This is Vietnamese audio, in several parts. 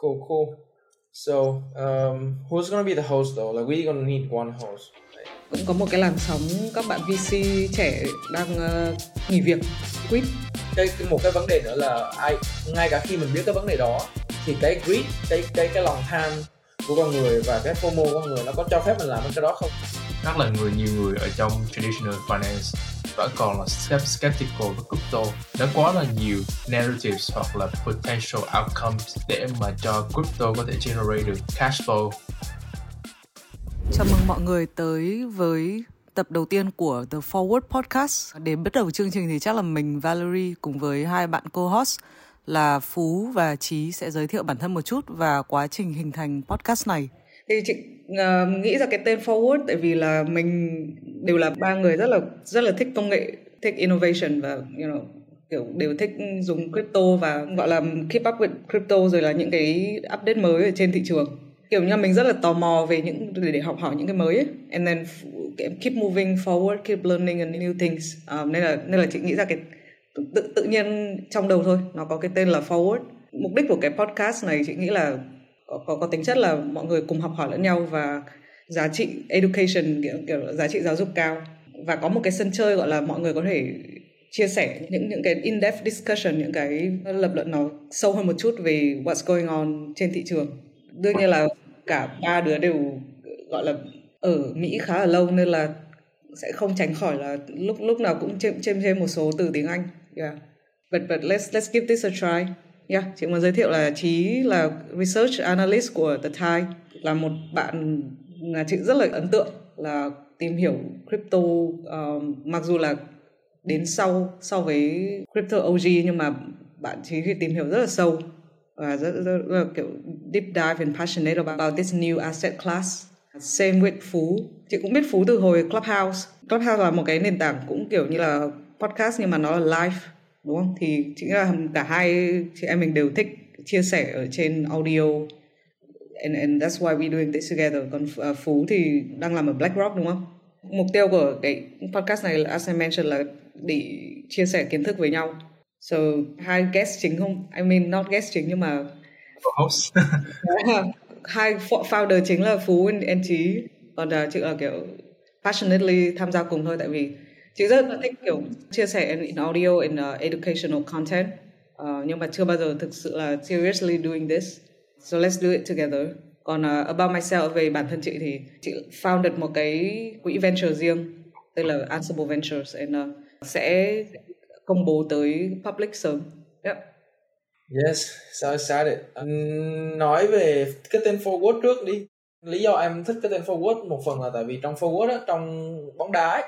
Cool, cool. So, um, who's gonna be the host though? Like, we gonna need one host. Cũng có một cái làn sóng các bạn VC trẻ đang uh, nghỉ việc, quit. Cái, cái một cái vấn đề nữa là ai ngay cả khi mình biết cái vấn đề đó thì cái greed, cái cái cái lòng tham của con người và cái FOMO của con người nó có cho phép mình làm cái đó không? Chắc là người nhiều người ở trong traditional finance vẫn còn là skeptical với crypto đã quá là nhiều narratives hoặc là potential outcomes để mà cho crypto có thể generate được cash flow Chào mừng mọi người tới với tập đầu tiên của The Forward Podcast. Để bắt đầu chương trình thì chắc là mình, Valerie cùng với hai bạn co-host là Phú và Trí sẽ giới thiệu bản thân một chút và quá trình hình thành podcast này. Thì chị uh, nghĩ ra cái tên Forward tại vì là mình đều là ba người rất là rất là thích công nghệ, thích innovation và you know kiểu đều thích dùng crypto và gọi là keep up with crypto rồi là những cái update mới ở trên thị trường. Kiểu như là mình rất là tò mò về những để, để học hỏi những cái mới ấy. and then keep moving forward keep learning and new things. Um, nên là nên là chị nghĩ ra cái tự tự nhiên trong đầu thôi nó có cái tên là forward. Mục đích của cái podcast này chị nghĩ là có, có, có tính chất là mọi người cùng học hỏi lẫn nhau và giá trị education kiểu, kiểu giá trị giáo dục cao và có một cái sân chơi gọi là mọi người có thể chia sẻ những những cái in-depth discussion những cái lập luận nó sâu hơn một chút về what's going on trên thị trường đương nhiên là cả ba đứa đều gọi là ở Mỹ khá là lâu nên là sẽ không tránh khỏi là lúc lúc nào cũng chêm chêm thêm một số từ tiếng Anh. Yeah. But but let's let's give this a try. Yeah, chị muốn giới thiệu là Trí là research analyst của The Thai là một bạn là chị rất là ấn tượng là tìm hiểu crypto um, mặc dù là đến sau sau với crypto OG nhưng mà bạn Trí thì tìm hiểu rất là sâu và rất, rất, rất, kiểu deep dive and passionate about this new asset class. Same with Phú. Chị cũng biết Phú từ hồi Clubhouse. Clubhouse là một cái nền tảng cũng kiểu như là podcast nhưng mà nó là live đúng không? Thì chị nghĩ là cả hai chị em mình đều thích chia sẻ ở trên audio and, and that's why we're doing this together. Còn uh, Phú thì đang làm ở BlackRock đúng không? Mục tiêu của cái podcast này là as I mentioned là để chia sẻ kiến thức với nhau So hai guest chính không? I mean not guest chính nhưng mà host. hai founder chính là Phú and Trí. Còn uh, chị là kiểu passionately tham gia cùng thôi tại vì chị rất là thích kiểu chia sẻ in, audio in uh, educational content. Uh, nhưng mà chưa bao giờ thực sự là seriously doing this. So let's do it together. Còn uh, about myself về bản thân chị thì chị founded một cái quỹ venture riêng tên là Ansible Ventures and uh, sẽ công bố tới public sớm. Yep. Yes, so excited. Um, nói về cái tên forward trước đi. Lý do em thích cái tên forward một phần là tại vì trong forward á, trong bóng đá ấy,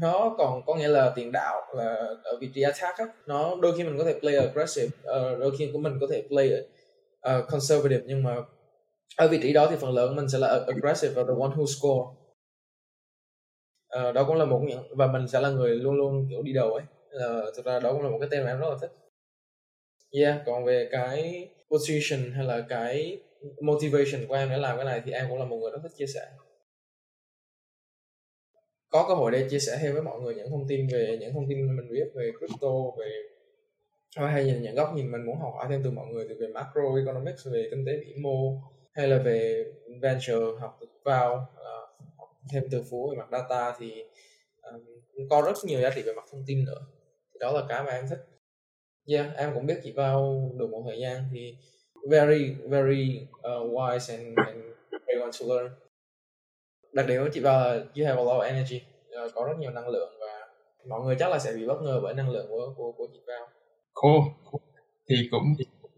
nó còn có nghĩa là tiền đạo là ở vị trí attack á. nó đôi khi mình có thể play aggressive uh, đôi khi của mình có thể play uh, conservative nhưng mà ở vị trí đó thì phần lớn mình sẽ là aggressive và the one who score. Uh, đó cũng là một những và mình sẽ là người luôn luôn kiểu đi đầu ấy. Uh, thực ra đó cũng là một cái tên mà em rất là thích. Yeah còn về cái position hay là cái motivation của em để làm cái này thì em cũng là một người rất thích chia sẻ có cơ hội để chia sẻ thêm với mọi người những thông tin về những thông tin mình biết về crypto về ờ, hay là những góc nhìn mình muốn học hỏi thêm từ mọi người từ về macro economics về kinh tế vĩ mô hay là về venture học vào uh, học thêm từ phú về mặt data thì um, có rất nhiều giá trị về mặt thông tin nữa. Đó là cái mà em thích. Yeah em cũng biết chị vào được một thời gian thì very very uh, wise and, and very want to learn đặc điểm của chị vào là you have a lot of energy. Ờ, có rất nhiều năng lượng và mọi người chắc là sẽ bị bất ngờ bởi năng lượng của của, của chị vào cool thì cũng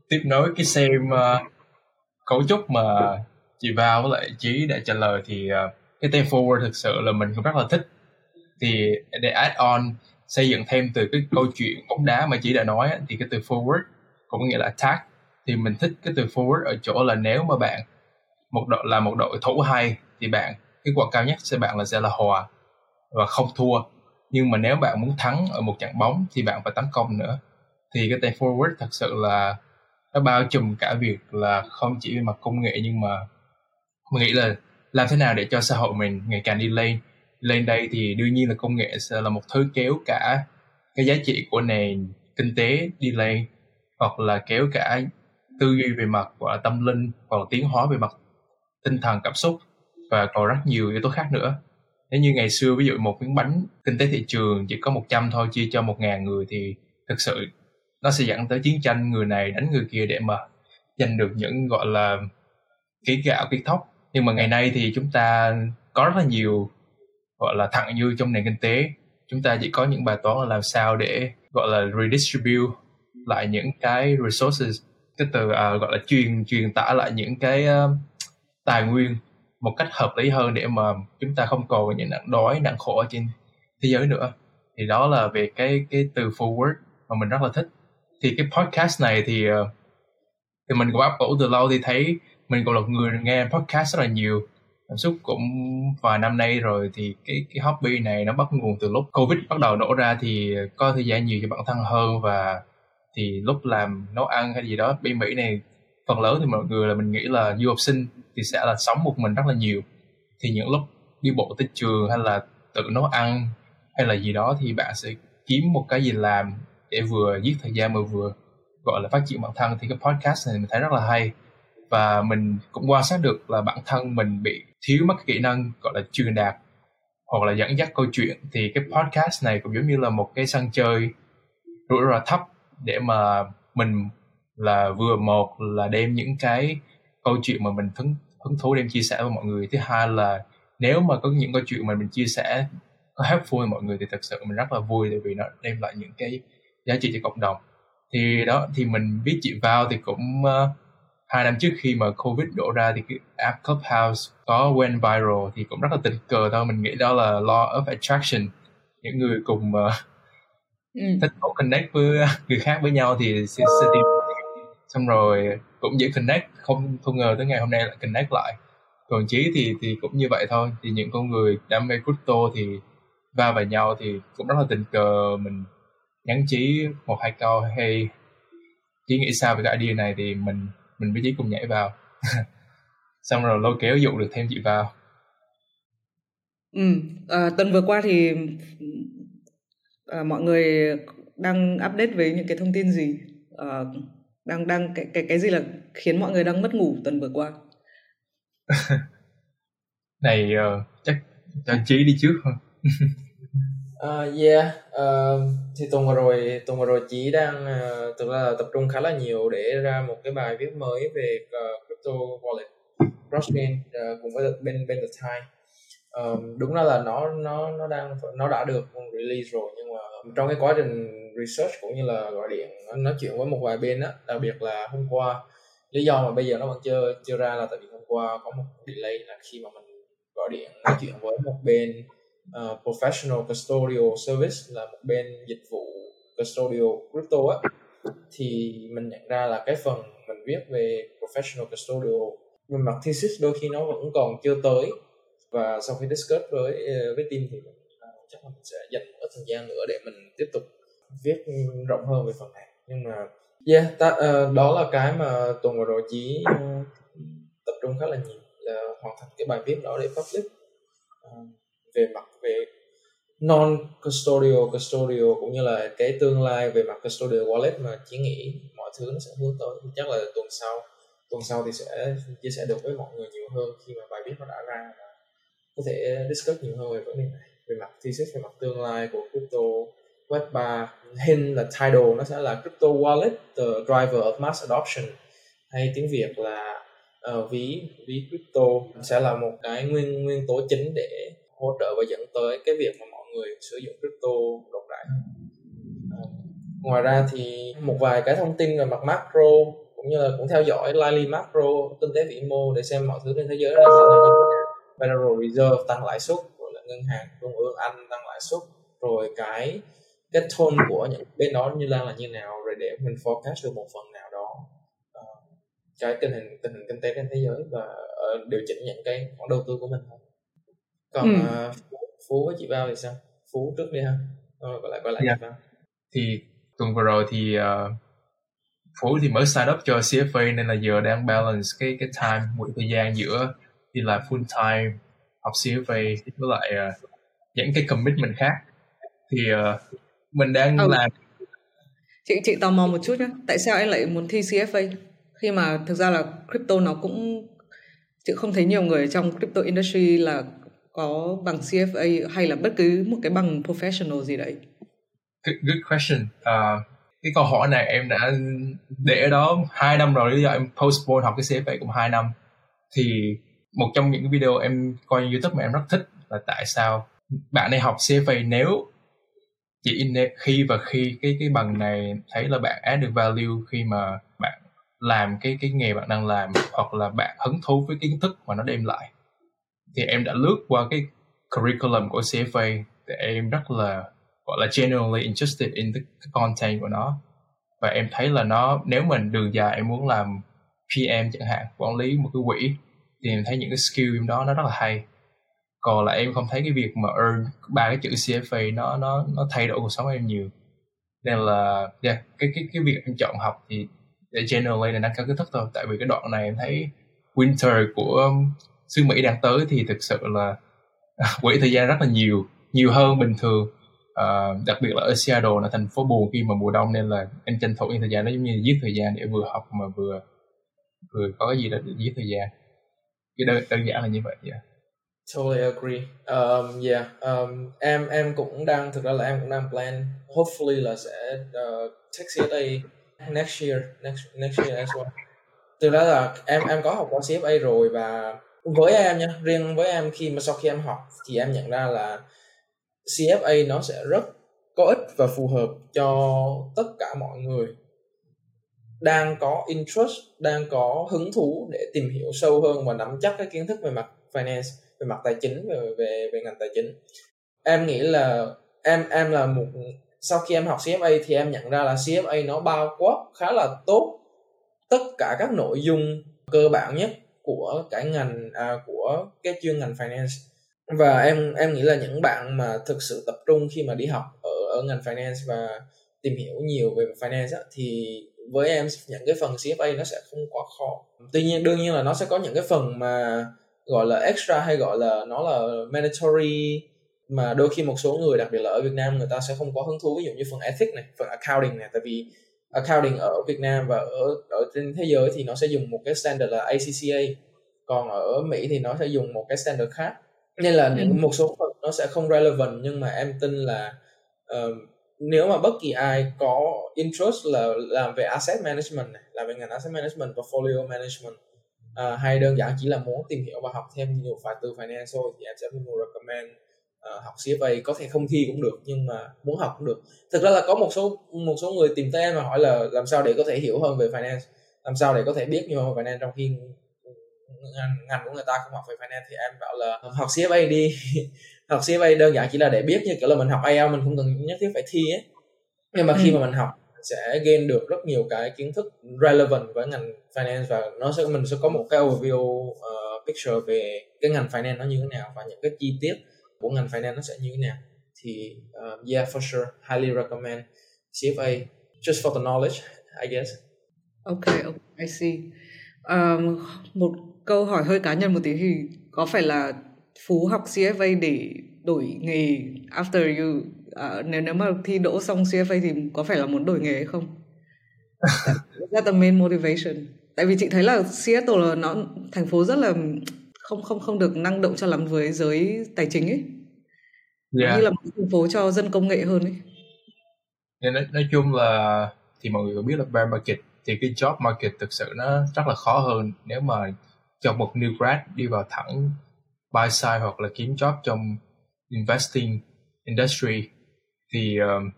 tiếp nối cái xem uh, cấu trúc mà chị vào với lại Chí đã trả lời thì uh, cái tên forward thực sự là mình cũng rất là thích. Thì để add on xây dựng thêm từ cái câu chuyện bóng đá mà chị đã nói thì cái từ forward cũng nghĩa là attack. Thì mình thích cái từ forward ở chỗ là nếu mà bạn một đội là một đội thủ hay thì bạn cái quả cao nhất sẽ bạn là sẽ là hòa và không thua. Nhưng mà nếu bạn muốn thắng ở một trận bóng thì bạn phải tấn công nữa. Thì cái tên forward thật sự là nó bao trùm cả việc là không chỉ về mặt công nghệ nhưng mà mình nghĩ là làm thế nào để cho xã hội mình ngày càng đi lên. Lên đây thì đương nhiên là công nghệ sẽ là một thứ kéo cả cái giá trị của nền kinh tế đi lên, hoặc là kéo cả tư duy về mặt, gọi là tâm linh, hoặc là tiến hóa về mặt tinh thần cảm xúc và còn rất nhiều yếu tố khác nữa. Nếu như ngày xưa ví dụ một miếng bánh kinh tế thị trường chỉ có 100 thôi chia cho 1.000 người thì thực sự nó sẽ dẫn tới chiến tranh người này đánh người kia để mà giành được những gọi là ký gạo ký thóc. Nhưng mà ngày nay thì chúng ta có rất là nhiều gọi là thặng dư trong nền kinh tế. Chúng ta chỉ có những bài toán là làm sao để gọi là redistribute lại những cái resources cái từ uh, gọi là truyền truyền tải lại những cái uh, tài nguyên một cách hợp lý hơn để mà chúng ta không còn những nạn đói, nạn khổ ở trên thế giới nữa. Thì đó là về cái cái từ forward mà mình rất là thích. Thì cái podcast này thì ờ, thì mình cũng áp ủ từ lâu thì thấy mình cũng là người nghe podcast rất là nhiều. Cảm xúc cũng vài năm nay rồi thì cái cái hobby này nó bắt nguồn từ lúc covid bắt đầu nổ ra thì có thời gian nhiều cho bản thân hơn và thì lúc làm nấu ăn hay gì đó bên mỹ này, phần lớn thì mọi người là mình nghĩ là du học sinh thì sẽ là sống một mình rất là nhiều. Thì những lúc đi bộ tới trường hay là tự nấu ăn hay là gì đó thì bạn sẽ kiếm một cái gì làm để vừa giết thời gian mà vừa, gọi là, phát triển bản thân. Thì cái podcast này mình thấy rất là hay. Và mình cũng quan sát được là bản thân mình bị thiếu mất kỹ năng, gọi là, truyền đạt hoặc là dẫn dắt câu chuyện. Thì cái podcast này cũng giống như là một cái sân chơi rủi ro thấp để mà mình là vừa một là đem những cái câu chuyện mà mình hứng hứng thú đem chia sẻ với mọi người. Thứ hai là nếu mà có những câu chuyện mà mình chia sẻ có helpful với mọi người thì thật sự mình rất là vui tại vì nó đem lại những cái giá trị cho cộng đồng. Thì đó thì mình biết chị vào thì cũng uh, hai năm trước khi mà covid đổ ra thì cái app Clubhouse có went viral thì cũng rất là tình cờ thôi. Mình nghĩ đó là law of attraction. Những người cùng uh, ừ. thích connect với người khác với nhau thì sẽ, sẽ tìm xong rồi cũng dễ connect không không ngờ tới ngày hôm nay lại connect lại. Còn chí thì thì cũng như vậy thôi. Thì những con người đam mê crypto thì va vào nhau thì cũng rất là tình cờ mình nhắn chí một hai câu hay chí nghĩ sao về cái idea này? Thì mình mình với chí cùng nhảy vào. Xong rồi lôi kéo dụ được thêm chị vào. Ừ à, tuần vừa qua thì à, mọi người đang update với những cái thông tin gì? À, đang đang cái cái cái gì là khiến mọi người đang mất ngủ tuần vừa qua? Này uh, chắc cho chí đi trước thôi. Uh, yeah uh, thì tuần vừa rồi tuần vừa rồi chí đang uh, thực ra là tập trung khá là nhiều để ra một cái bài viết mới về uh, crypto wallet blockchain uh, cùng với bên bên the time um, đúng ra là nó nó nó đang nó đã được release rồi nhưng mà trong cái quá trình research cũng như là gọi điện nói chuyện với một vài bên á đặc biệt là hôm qua lý do mà bây giờ nó vẫn chưa chưa ra là tại vì hôm qua có một delay là khi mà mình gọi điện nói chuyện với một bên uh, professional custodial service là một bên dịch vụ custodial crypto á. Thì mình nhận ra là cái phần mình viết về professional custodial về mặt thesis đôi khi nó vẫn còn chưa tới và sau khi discuss với ờ, với team thì mình, ờ, chắc là mình sẽ dành một thời gian nữa để mình tiếp tục viết rộng hơn về phần này. Nhưng mà yeah ta, uh, đó là cái mà tuần vừa rồi chỉ uh, tập trung khá là nhiều là hoàn thành cái bài viết đó để public uh, về mặt về non custodial custodial cũng như là cái tương lai về mặt custodial wallet mà chỉ nghĩ mọi thứ nó sẽ hướng tới. Thì chắc là tuần sau tuần sau thì sẽ chia sẻ được với mọi người nhiều hơn khi mà bài viết nó đã ra và có thể discuss nhiều hơn về vấn đề này. Về mặt thesis về mặt tương lai của crypto web 3 hình là title nó sẽ là crypto wallet the driver of mass adoption. Hay tiếng việt là uh, ví ví crypto. Sẽ là một cái nguyên nguyên tố chính để hỗ trợ và dẫn tới cái việc mà mọi người sử dụng crypto rộng rãi uh, ngoài ra thì một vài cái thông tin về mặt macro cũng như là cũng theo dõi lively macro kinh tế vĩ mô để xem mọi thứ trên thế giới đang diễn ra như thế nào. Federal Reserve tăng lãi suất rồi là ngân hàng trung ương Anh tăng lãi suất rồi cái cái tone của những bên đó như là là như nào rồi để mình forecast được một phần nào đó. Uh, cái tình hình tình hình kinh tế trên thế giới và uh, điều chỉnh những cái khoản đầu tư của mình thôi. Còn ừ. uh, phú với chị bao thì sao? Phú trước đi ha. Rồi gọi lại gọi lại yeah. chị bao. Thì tuần vừa rồi thì uh, phú thì mới sign up cho CFA nên là giờ đang balance cái cái time quỹ thời gian giữa đi làm full time học CFA với lại uh, những cái commitment khác. Thì uh, mình đang ừ. làm chị chị tò mò một chút nhé tại sao anh lại muốn thi CFA khi mà thực ra là crypto nó cũng chứ không thấy nhiều người trong crypto industry là có bằng CFA hay là bất cứ một cái bằng professional gì đấy. Good, good question. Uh, cái câu hỏi này em đã để đó hai năm rồi. Lý do em postpone học cái CFA cũng hai năm. Thì một trong những video em coi YouTube mà em rất thích là tại sao bạn này học CFA nếu chỉ khi và khi cái cái bằng này thấy là bạn add được value khi mà bạn làm cái cái nghề bạn đang làm hoặc là bạn hứng thú với kiến thức mà nó đem lại. Thì em đã lướt qua cái curriculum của CFA thì em rất là, gọi là generally interested in the content của nó. Và em thấy là nó, nếu mình đường dài em muốn làm PM chẳng hạn, quản lý một cái quỹ thì em thấy những cái skill đó nó rất là hay. Còn là em không thấy cái việc mà earn ba cái chữ CFA nó nó nó thay đổi cuộc sống em nhiều. Nên là yeah, cái cái cái việc em chọn học thì để generally là nâng cao kiến thức thôi. Tại vì cái đoạn này em thấy winter của um, xứ Mỹ đang tới thì thực sự là quỹ thời gian rất là nhiều nhiều hơn bình thường. Uh, đặc biệt là ở Seattle là thành phố buồn khi mà mùa đông nên là em tranh thủ những thời gian đó giống như giết thời gian để vừa học mà vừa vừa có cái gì đó để giết thời gian cái đơn, đơn giản là như vậy yeah. Totally agree. Um, yeah, um, em em cũng đang thực ra là em cũng đang plan hopefully là sẽ uh, take CFA next year next next year as well. từ đó là em em có học qua CFA rồi và với em nha, riêng với em khi mà sau khi em học thì em nhận ra là CFA nó sẽ rất có ích và phù hợp cho tất cả mọi người đang có interest, đang có hứng thú để tìm hiểu sâu hơn và nắm chắc cái kiến thức về mặt finance, về mặt tài chính về về về ngành tài chính. Em nghĩ là em em là một sau khi em học CFA thì em nhận ra là CFA nó bao quát khá là tốt tất cả các nội dung cơ bản nhất của cái ngành à, của cái chuyên ngành finance và em em nghĩ là những bạn mà thực sự tập trung khi mà đi học ở ở ngành finance và tìm hiểu nhiều về finance á, thì với em những cái phần CFA nó sẽ không quá khó. Tuy nhiên đương nhiên là nó sẽ có những cái phần mà gọi là extra hay gọi là nó là mandatory mà đôi khi một số người đặc biệt là ở Việt Nam người ta sẽ không có hứng thú. Ví dụ như phần ethics này phần accounting này. Tại vì accounting ở Việt Nam và ở ở trên thế giới thì nó sẽ dùng một cái standard là ACCA còn ở Mỹ thì nó sẽ dùng một cái standard khác. Nên là những ừ. một số phần nó sẽ không relevant nhưng mà em tin là uh, nếu mà bất kỳ ai có interest là làm về asset management này làm về ngành asset management portfolio management uh, hay đơn giản chỉ là muốn tìm hiểu và học thêm nhiều phải từ finance thôi thì em sẽ luôn recommend uh, học CFA có thể không thi cũng được nhưng mà muốn học cũng được. Thực ra là có một số một số người tìm tới em và hỏi là làm sao để có thể hiểu hơn về finance làm sao để có thể biết nhiều hơn về finance trong khi ngành, ngành của người ta không học về finance thì em bảo là học CFA đi. Học CFA đơn giản chỉ là để biết như kiểu là mình học IELTS mình không cần nhất thiết phải thi ấy. Nhưng mà ừ. khi mà mình học sẽ gain được rất nhiều cái kiến thức relevant với ngành finance và nó sẽ mình sẽ có một cái overview uh, picture về cái ngành finance nó như thế nào và những cái chi tiết của ngành finance nó sẽ như thế nào. Thì uh, yeah for sure highly recommend CFA just for the knowledge I guess. Okay, okay I see. Um, một câu hỏi hơi cá nhân một tí thì có phải là phú học CFA để đổi nghề after you uh, nếu nếu mà thi đỗ xong CFA thì có phải là muốn đổi nghề hay không? That's the main motivation. Tại vì chị thấy là Seattle là nó thành phố rất là không không không được năng động cho lắm với giới tài chính ấy. Yeah. Như là một thành phố cho dân công nghệ hơn ấy. Nên nói, nói chung là thì mọi người có biết là bear market thì cái job market thực sự nó rất là khó hơn nếu mà cho một new grad đi vào thẳng buy side hoặc là kiếm job trong investing industry thì um,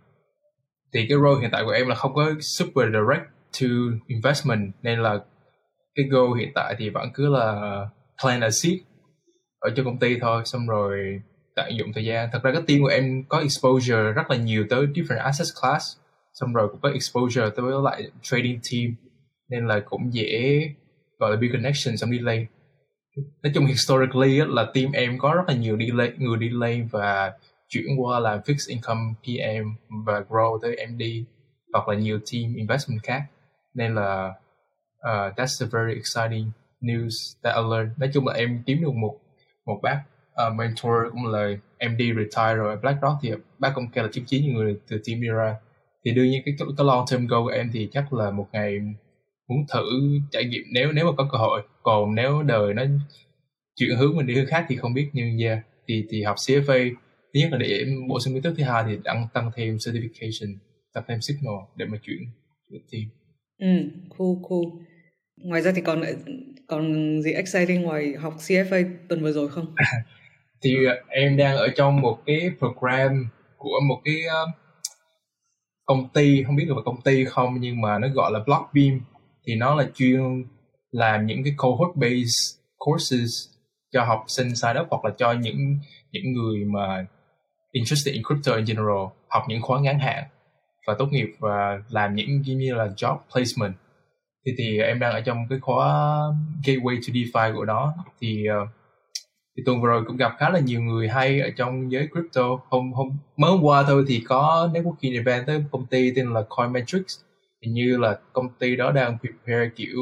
thì cái role hiện tại của em là không có super direct to investment nên là cái goal hiện tại thì vẫn cứ là plan a seed ở cho công ty thôi xong rồi tận dụng thời gian. Thật ra cái team của em có exposure rất là nhiều tới different asset class xong rồi cũng có exposure tới với lại trading team nên là cũng dễ gọi là build connection xong đi lên nói chung historically á, là team em có rất là nhiều đi lên người đi lên và chuyển qua làm fixed income PM và grow tới MD hoặc là nhiều team investment khác. Nên là uh, that's a very exciting news that I learned. Nói chung là em kiếm được một một bác uh, mentor cũng là MD retire rồi BlackRock thì bác cũng kêu là chứng chín người từ team đi ra. Thì đương nhiên cái cái long term goal của em thì chắc là một ngày muốn thử trải nghiệm nếu nếu mà có cơ hội. Còn nếu đời nó chuyển hướng mình đi hướng khác thì không biết nhưng yeah thì thì học CFA thứ nhất là để bổ sung kiến thức thứ hai thì tăng tăng thêm certification tăng thêm signal để mà chuyển chuyển team. Ừ cool cool. Ngoài ra thì còn còn gì exciting ngoài học CFA tuần vừa rồi không? Thì em đang ở trong một cái program của một cái uh, công ty không biết là công ty không nhưng mà nó gọi là Blockbeam thì nó là chuyên làm những cái cohort based courses cho học sinh sign up hoặc là cho những những người mà interested in crypto in general, học những khóa ngắn hạn và tốt nghiệp và làm những như là job placement. Thì thì em đang ở trong cái khóa gateway to DeFi của đó thì ờ, thì tuần vừa rồi cũng gặp khá là nhiều người hay ở trong giới crypto. Hôm hôm, mới hôm qua thôi thì có networking event tới công ty tên là Coinmetrics hình như là công ty đó đang prepare kiểu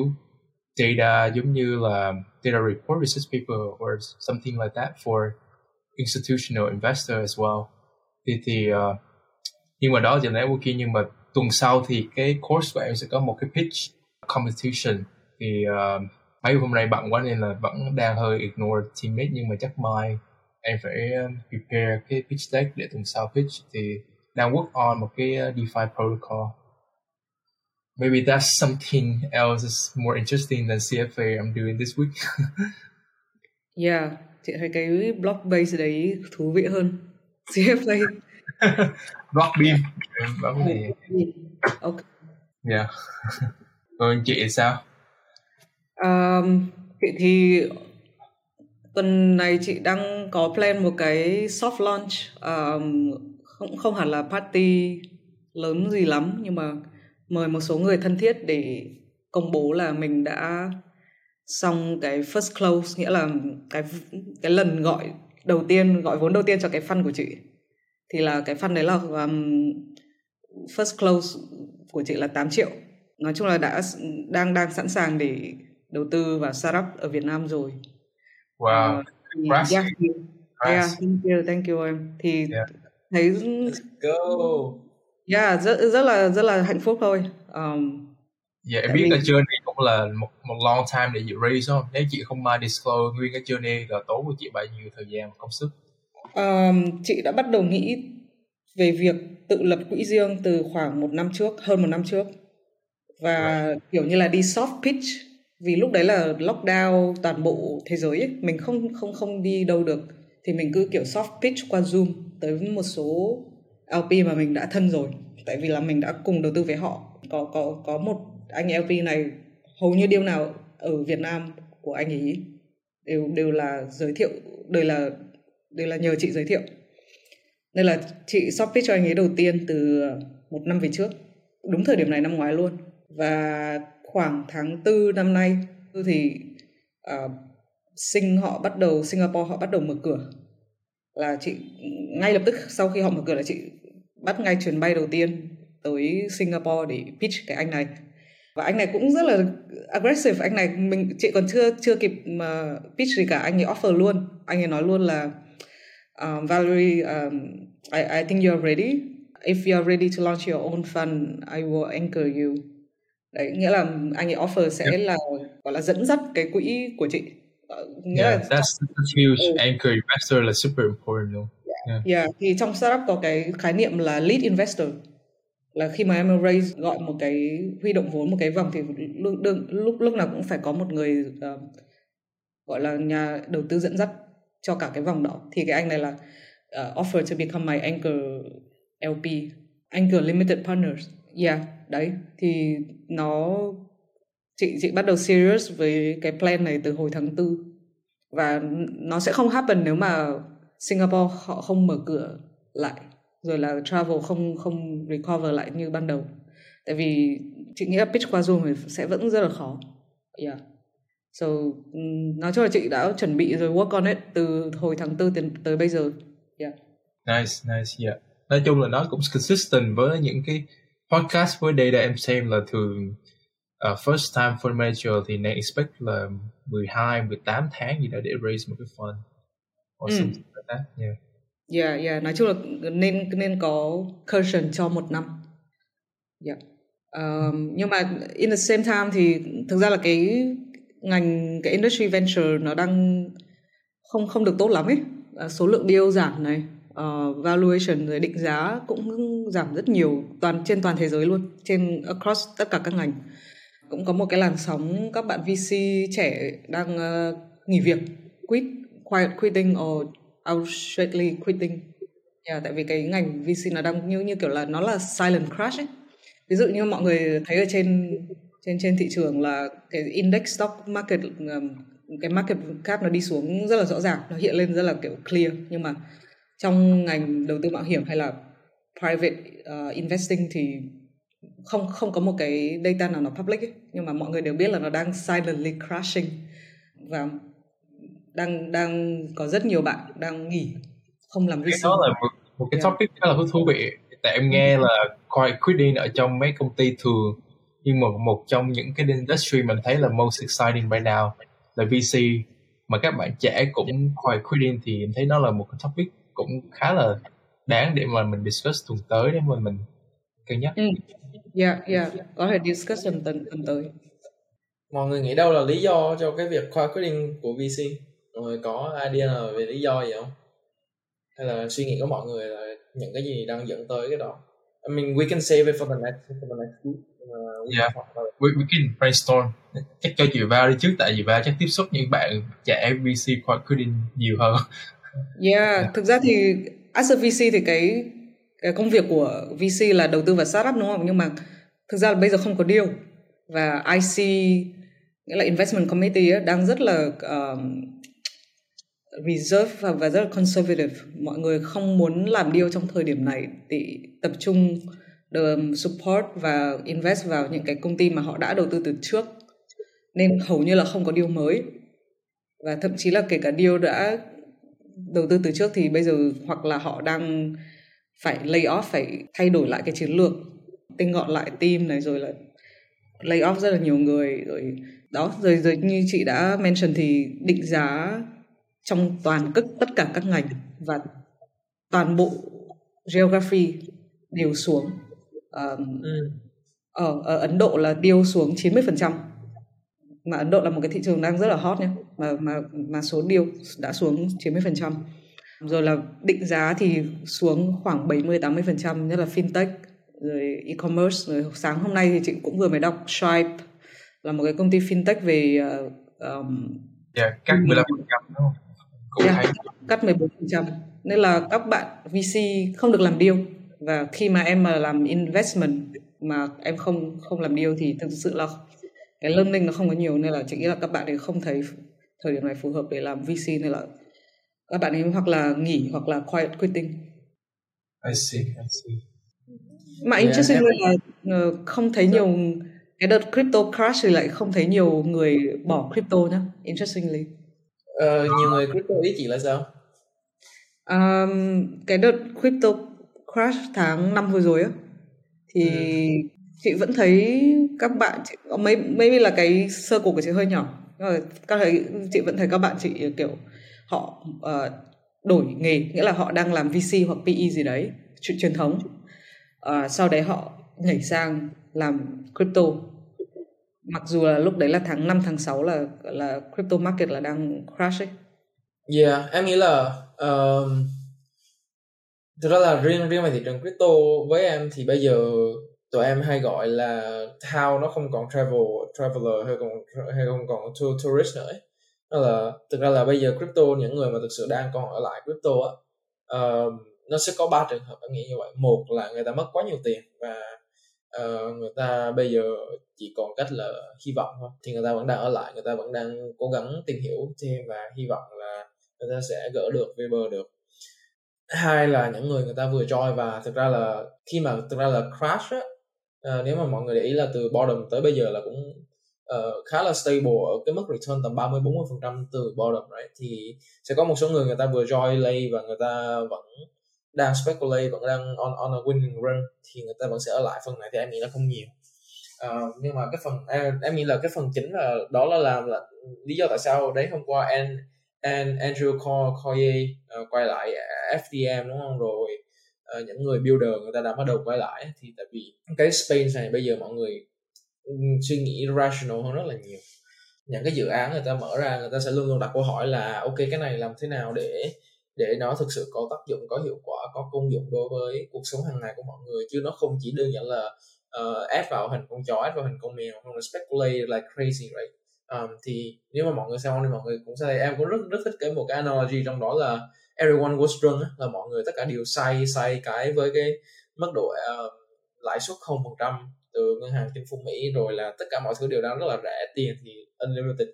data giống như là data report research paper or something like that for institutional investor as well. Thì thì uh, nhưng mà đó chỉ là ok nhưng mà tuần sau thì cái course của em sẽ có một cái pitch competition. Thì uh, mấy hôm nay bận quá nên là vẫn đang hơi ignore teammate nhưng mà chắc mai em phải ờ, prepare cái pitch deck để tuần sau pitch. Thì đang work on một cái DeFi protocol maybe that's something else is more interesting than CFA I'm doing this week. yeah, chị thấy cái block base đấy thú vị hơn CFA. block beam. Ok. Yeah. Còn chị sao? Um, chị thì tuần này chị đang có plan một cái soft launch um, không không hẳn là party lớn gì lắm nhưng mà mời một số người thân thiết để công bố là mình đã xong cái first close nghĩa là cái cái lần gọi đầu tiên gọi vốn đầu tiên cho cái fund của chị. Thì là cái fund đấy là um, first close của chị là 8 triệu. Nói chung là đã đang đang sẵn sàng để đầu tư vào startup ở Việt Nam rồi. Wow uh, yeah, yeah, yeah, thank you thank you em. Thì yeah. thấy Let's go Yeah, rất rất là rất là hạnh phúc thôi. Um, Dạ em biết vì... cái journey cũng là một một long time để chị raise không? Nếu chị không mind disclose nguyên cái journey là tốn của chị bao nhiêu thời gian và công sức? Um, chị đã bắt đầu nghĩ về việc tự lập quỹ riêng từ khoảng một năm trước, hơn một năm trước và right. kiểu như là đi soft pitch vì lúc đấy là lockdown toàn bộ thế giới ấy. mình không không không đi đâu được thì mình cứ kiểu soft pitch qua zoom tới một số LP mà mình đã thân rồi. Tại vì là mình đã cùng đầu tư với họ. Có có có một anh LP này hầu như điều nào ở Việt Nam của anh ấy đều đều là giới thiệu đều là đều là nhờ chị giới thiệu. Nên là chị shop pitch cho anh ấy đầu tiên từ một năm về trước. Đúng thời điểm này năm ngoái luôn. Và khoảng tháng tư năm nay thì ờ, uh, sinh họ bắt đầu Singapore họ bắt đầu mở cửa là chị ngay lập tức sau khi họ mở cửa là chị bắt ngay chuyến bay đầu tiên tới Singapore để pitch cái anh này. Và anh này cũng rất là aggressive. Anh này mình chị còn chưa chưa kịp mà pitch gì cả. Anh ấy offer luôn. Anh ấy nói luôn là um, Valerie um, I, I think you're ready. If you're ready to launch your own fund I will anchor you. Đấy nghĩa là anh ấy offer sẽ là gọi là dẫn dắt cái quỹ của chị yeah, that's, that's huge ừ. anchor investor là super important luôn yeah. yeah. Thì trong startup có cái khái niệm là lead investor. Là khi mà em raise gọi một cái huy động vốn một cái vòng thì lúc lúc lúc nào cũng phải có một người uh, gọi là nhà đầu tư dẫn dắt cho cả cái vòng đó. Thì cái anh này là uh, offer to become my anchor LP anchor limited partners. Yeah đấy. Thì nó chị chị bắt đầu serious với cái plan này từ hồi tháng tư. Và nó sẽ không happen nếu mà Singapore họ không mở cửa lại rồi là travel không không recover lại như ban đầu. Tại vì chị nghĩ là pitch qua Zoom sẽ vẫn rất là khó. Yeah. So nói chung là chị đã chuẩn bị rồi work on it từ hồi tháng tư tới, tới bây giờ. Yeah. Nice nice yeah. Nói chung là nó cũng consistent với những cái podcast với data em xem là thường uh, first time fund manager thì nên expect là 12 18 tháng gì đó để raise một cái fund or ừ. something like that yeah Yeah, yeah, nói chung là nên nên có cushion cho một năm. Yeah. uh, nhưng mà in the same time thì thực ra là cái ngành cái industry venture nó đang không không được tốt lắm ấy uh, số lượng deal giảm này uh, valuation rồi định giá cũng giảm rất nhiều toàn trên toàn thế giới luôn trên across tất cả các ngành cũng có một cái làn sóng các bạn VC trẻ đang uh, nghỉ việc quit quiet quitting or outrightly quitting. Yeah, tại vì cái ngành VC nó đang như như kiểu là nó là silent crash ấy. Ví dụ như mọi người thấy ở trên trên trên thị trường là cái index stock market cái market cap nó đi xuống rất là rõ ràng nó hiện lên rất là kiểu clear. Nhưng mà trong ngành đầu tư mạo hiểm hay là private uh, investing thì không không có một cái data nào nó public ấy. nhưng mà mọi người đều biết là nó đang silently crashing và đang đang có rất nhiều bạn đang nghỉ không làm research. đó là một, một cái topic khá là thú vị tại em nghe là quiet quitting ở trong mấy công ty thường nhưng mà một trong những cái industry mình thấy là most exciting right now là VC mà các bạn trẻ cũng quiet quitting thì em thấy nó là một cái topic cũng khá là đáng để mà mình discuss tuần tới để mà mình cân nhắc. Ừ. Yeah, yeah, có thể discuss tuần tuần tuần tới. Mọi người nghĩ đâu là lý do cho cái việc quiet quitting của VC? Mọi người có idea nào về lý do gì không? Hay là suy nghĩ của mọi người là những cái gì đang dẫn tới cái đó? I mean, we can save it for the next for the next week. Uh, yeah, we, we can brainstorm. Chắc cho chị vào đi trước tại vì vào chắc tiếp xúc những bạn trẻ VC quiet quitting nhiều hơn. Yeah, thực ra thì as a VC thì cái cái công việc của VC là đầu tư vào startup đúng không? Nhưng mà thực ra là bây giờ không có deal và IC nghĩa là investment committee ấy, đang rất là um, reserve và, và rất là conservative. Mọi người không muốn làm deal trong thời điểm này thì tập trung support và invest vào những cái công ty mà họ đã đầu tư từ trước. Nên hầu như là không có deal mới. Và thậm chí là kể cả deal đã đầu tư từ trước thì bây giờ hoặc là họ đang phải lay off phải thay đổi lại cái chiến lược tinh gọn lại team này rồi là lay off rất là nhiều người rồi đó rồi rồi như chị đã mention thì định giá trong toàn tất tất cả các ngành và toàn bộ geography đều xuống um, ừ. ở, ở Ấn Độ là tiêu xuống 90% mà Ấn Độ là một cái thị trường đang rất là hot nhé mà mà mà số deal đã xuống 90% rồi là định giá thì xuống khoảng 70 80% nhất là fintech rồi e-commerce rồi sáng hôm nay thì chị cũng vừa mới đọc Stripe là một cái công ty fintech về uh, um, yeah, cắt 15% đúng không? Cũng yeah, cắt 14% nên là các bạn VC không được làm deal. Và khi mà em mà làm investment mà em không không làm deal thì thực sự là cái learning nó không có nhiều. Nên là chị nghĩ là các bạn ấy không thấy thời điểm này phù hợp để làm VC nên là các bạn ấy hoặc là nghỉ hoặc là quiet quitting. I see, I see. Mà yeah, interesting em... là uh, không thấy nhiều cái đợt crypto crash thì lại không thấy nhiều người bỏ crypto nhá. Interestingly. Uh, nhiều người crypto ý chị là sao? Um, cái đợt crypto crash tháng năm vừa rồi á thì ừ chị vẫn thấy các bạn chị, mấy maybe là cái sơ của chị hơi nhỏ rồi các thấy chị vẫn thấy các bạn chị kiểu họ uh, đổi nghề nghĩa là họ đang làm VC hoặc PE gì đấy chuyện truyền thống uh, sau đấy họ nhảy sang làm crypto mặc dù là lúc đấy là tháng 5 tháng 6 là là crypto market là đang crash ấy. Yeah, em nghĩ là um, thực ra là riêng riêng về thị trường crypto với em thì bây giờ tụi em hay gọi là thao nó không còn travel traveler hay còn hay không còn tour tourist nữa ấy. Đó là thực ra là bây giờ crypto những người mà thực sự đang còn ở lại crypto á uh, nó sẽ có ba trường hợp em nghĩ như vậy. Một là người ta mất quá nhiều tiền và uh, người ta bây giờ chỉ còn cách là hy vọng thôi. Thì người ta vẫn đang ở lại người ta vẫn đang cố gắng tìm hiểu thêm và hy vọng là người ta sẽ gỡ được về bờ được. Hai là những người người ta vừa join và thực ra là khi mà thực ra là crash á uh, nếu mà mọi người để ý là từ bottom tới bây giờ là cũng uh, khá là stable ở cái mức return tầm 30 40 phần trăm từ bottom right? Thì sẽ có một số người người ta vừa join lay và người ta vẫn đang speculate vẫn đang on on a winning run thì người ta vẫn sẽ ở lại. Phần này thì em nghĩ là không nhiều. Uh, nhưng mà cái phần em, em nghĩ là cái phần chính là đó là làm là lý do tại sao đấy hôm qua and and Andrew Collier uh, ờ, quay lại FDM đúng không? Rồi uh, những người builder người ta đã bắt đầu quay lại. Thì tại vì cái space này bây giờ mọi người suy nghĩ rational hơn rất là nhiều. Những cái dự án người ta mở ra người ta sẽ luôn luôn đặt câu hỏi là ok cái này làm thế nào để để nó thực sự có tác dụng có hiệu quả có công dụng đối với cuộc sống hàng ngày của mọi người? Chứ nó không chỉ đơn giản là ờ, uh, ép vào hình con chó ép vào hình con mèo hoặc là speculate like crazy right? Um, thì nếu mà mọi người xem thì mọi người cũng sẽ em cũng rất rất thích cái một cái analogy trong đó là everyone was drunk là mọi người tất cả đều say say cái với cái mức độ uh, lãi suất không phần trăm từ ngân hàng chính phủ Mỹ rồi là tất cả mọi thứ đều đang rất là rẻ tiền thì unlimited.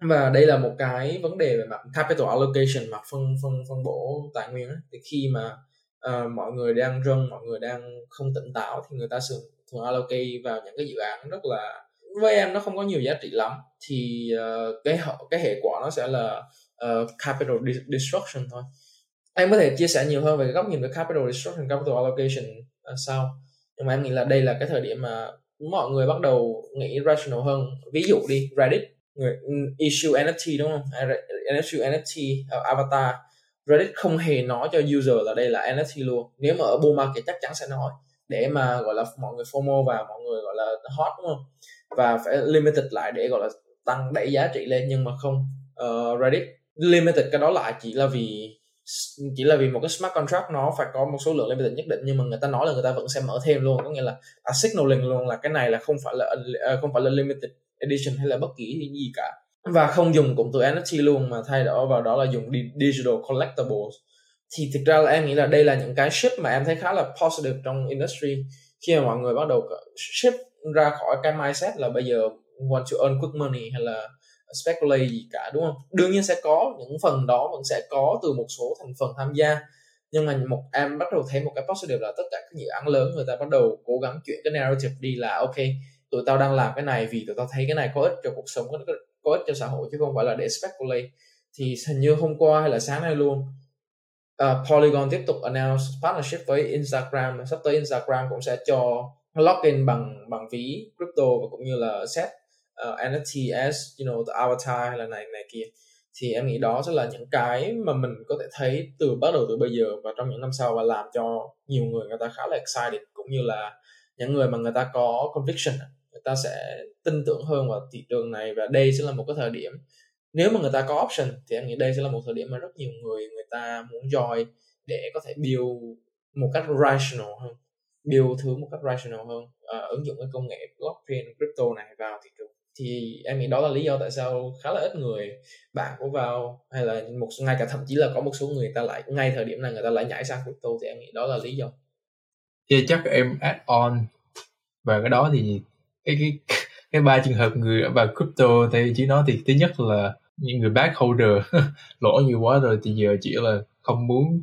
Và đây là một cái vấn đề về mặt capital allocation mặt phân phân phân bổ tài nguyên thì khi mà uh, mọi người đang run mọi người đang không tỉnh táo thì người ta thường thường allocate vào những cái dự án rất là với em nó không có nhiều giá trị lắm. Thì uh, cái cái hệ quả nó sẽ là uh, capital destruction thôi. Em có thể chia sẻ nhiều hơn về cái góc nhìn về capital destruction capital allocation uh, sau nhưng mà em nghĩ là đây là cái thời điểm mà mọi người bắt đầu nghĩ rational hơn. Ví dụ đi Reddit. Người ừ, issue NFT đúng không? À, issue NFT ờ, avatar. Reddit không hề nói cho user là đây là NFT luôn. Nếu mà ở bull market chắc chắn sẽ nói. Để mà gọi là mọi người FOMO và mọi người gọi là hot đúng không? Và phải limited lại để gọi là tăng đẩy giá trị lên. Nhưng mà không. Uh, Reddit limited cái đó lại chỉ là vì chỉ là vì một cái smart contract nó phải có một số lượng limited nhất định nhưng mà người ta nói là người ta vẫn sẽ mở thêm luôn. Có nghĩa là à, signaling luôn là cái này là không phải là à, không phải là limited edition hay là bất kỳ gì cả. Và không dùng cụm từ NFT luôn mà thay đổi vào đó là dùng digital collectibles. Thì thực ra là em nghĩ là đây là những cái shift mà em thấy khá là positive trong industry. Khi mà mọi người bắt đầu shift ra khỏi cái mindset là bây giờ want to earn quick money hay là speculate gì cả đúng không? Đương nhiên sẽ có những phần đó vẫn sẽ có từ một số thành phần tham gia. Nhưng mà một em bắt đầu thấy một cái positive là tất cả các dự án lớn người ta bắt đầu cố gắng chuyển cái narrative đi là ok tụi tao đang làm cái này vì tụi tao thấy cái này có ích cho cuộc sống có, có ích cho xã hội chứ không phải là để speculate. Thì hình như hôm qua hay là sáng nay luôn uh, Polygon tiếp tục announce partnership với Instagram. Sắp tới Instagram cũng sẽ cho login bằng bằng ví crypto và cũng như là set uh, NFT as you know the avatar hay là này này kia. Thì em nghĩ đó sẽ là những cái mà mình có thể thấy từ bắt đầu từ bây giờ và trong những năm sau và làm cho nhiều người người ta khá là excited cũng như là những người mà người ta có conviction người ta sẽ tin tưởng hơn vào thị trường này và đây sẽ là một cái thời điểm. Nếu mà người ta có option thì em nghĩ đây sẽ là một thời điểm mà rất nhiều người người ta muốn join để có thể build một cách rational hơn build thứ một cách rational hơn uh, ứng dụng cái công nghệ blockchain crypto này vào thị trường thì em nghĩ đó là lý do tại sao khá là ít người, bạn của vào, hay là một ngay cả thậm chí là có một số người ta lại, ngay thời điểm này người ta lại nhảy sang crypto thì em nghĩ đó là lý do. Thì chắc em add on. Và cái đó thì cái cái cái ba trường hợp người vào crypto thì chỉ nói thì thứ nhất là những người back holder lỗ nhiều quá rồi thì giờ chỉ là không muốn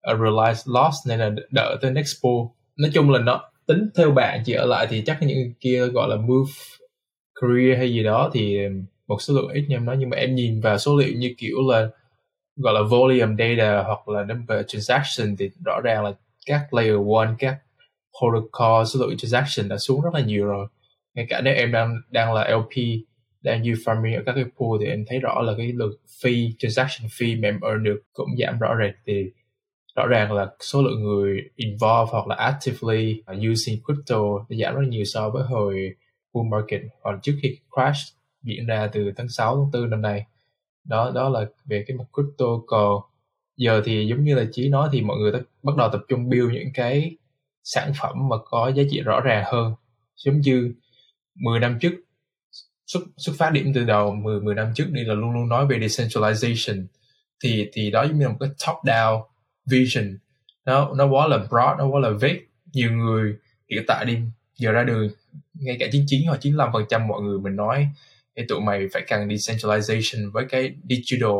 ờ, realize loss nên là đợi tới next pool. Nói chung là nó, tính theo bạn chỉ ở lại thì chắc những kia gọi là move career hay gì đó thì một số lượng ít như em nói. Nhưng mà em nhìn vào số liệu như kiểu là, gọi là, volume data hoặc là number transaction thì rõ ràng là các layer one, các protocol số lượng transaction đã xuống rất là nhiều rồi. Ngay cả nếu em đang đang là LP đang use farming ở các cái pool thì em thấy rõ là cái lượng fee, transaction fee mà em earn được cũng giảm rõ rệt. Thì rõ ràng là số lượng người involved hoặc là actively using crypto giảm rất nhiều so với hồi bull market hoặc trước khi crash diễn ra từ tháng 6 tháng 4 năm nay. Đó đó là về cái mặt crypto còn giờ thì giống như là chí nói thì mọi người ta bắt đầu tập trung build những cái sản phẩm mà có giá trị rõ ràng hơn. Giống như 10 năm trước, xuất xuất phát điểm từ đầu 10 10 năm trước đi là luôn luôn nói về decentralization. Thì thì đó giống như là một cái top down vision. Nó nó quá là broad, nó quá là vague. Nhiều người hiện tại đi, giờ ra đường ngay cả 99 hoặc 95 phần trăm mọi người mình nói thì tụi mày phải cần decentralization với cái digital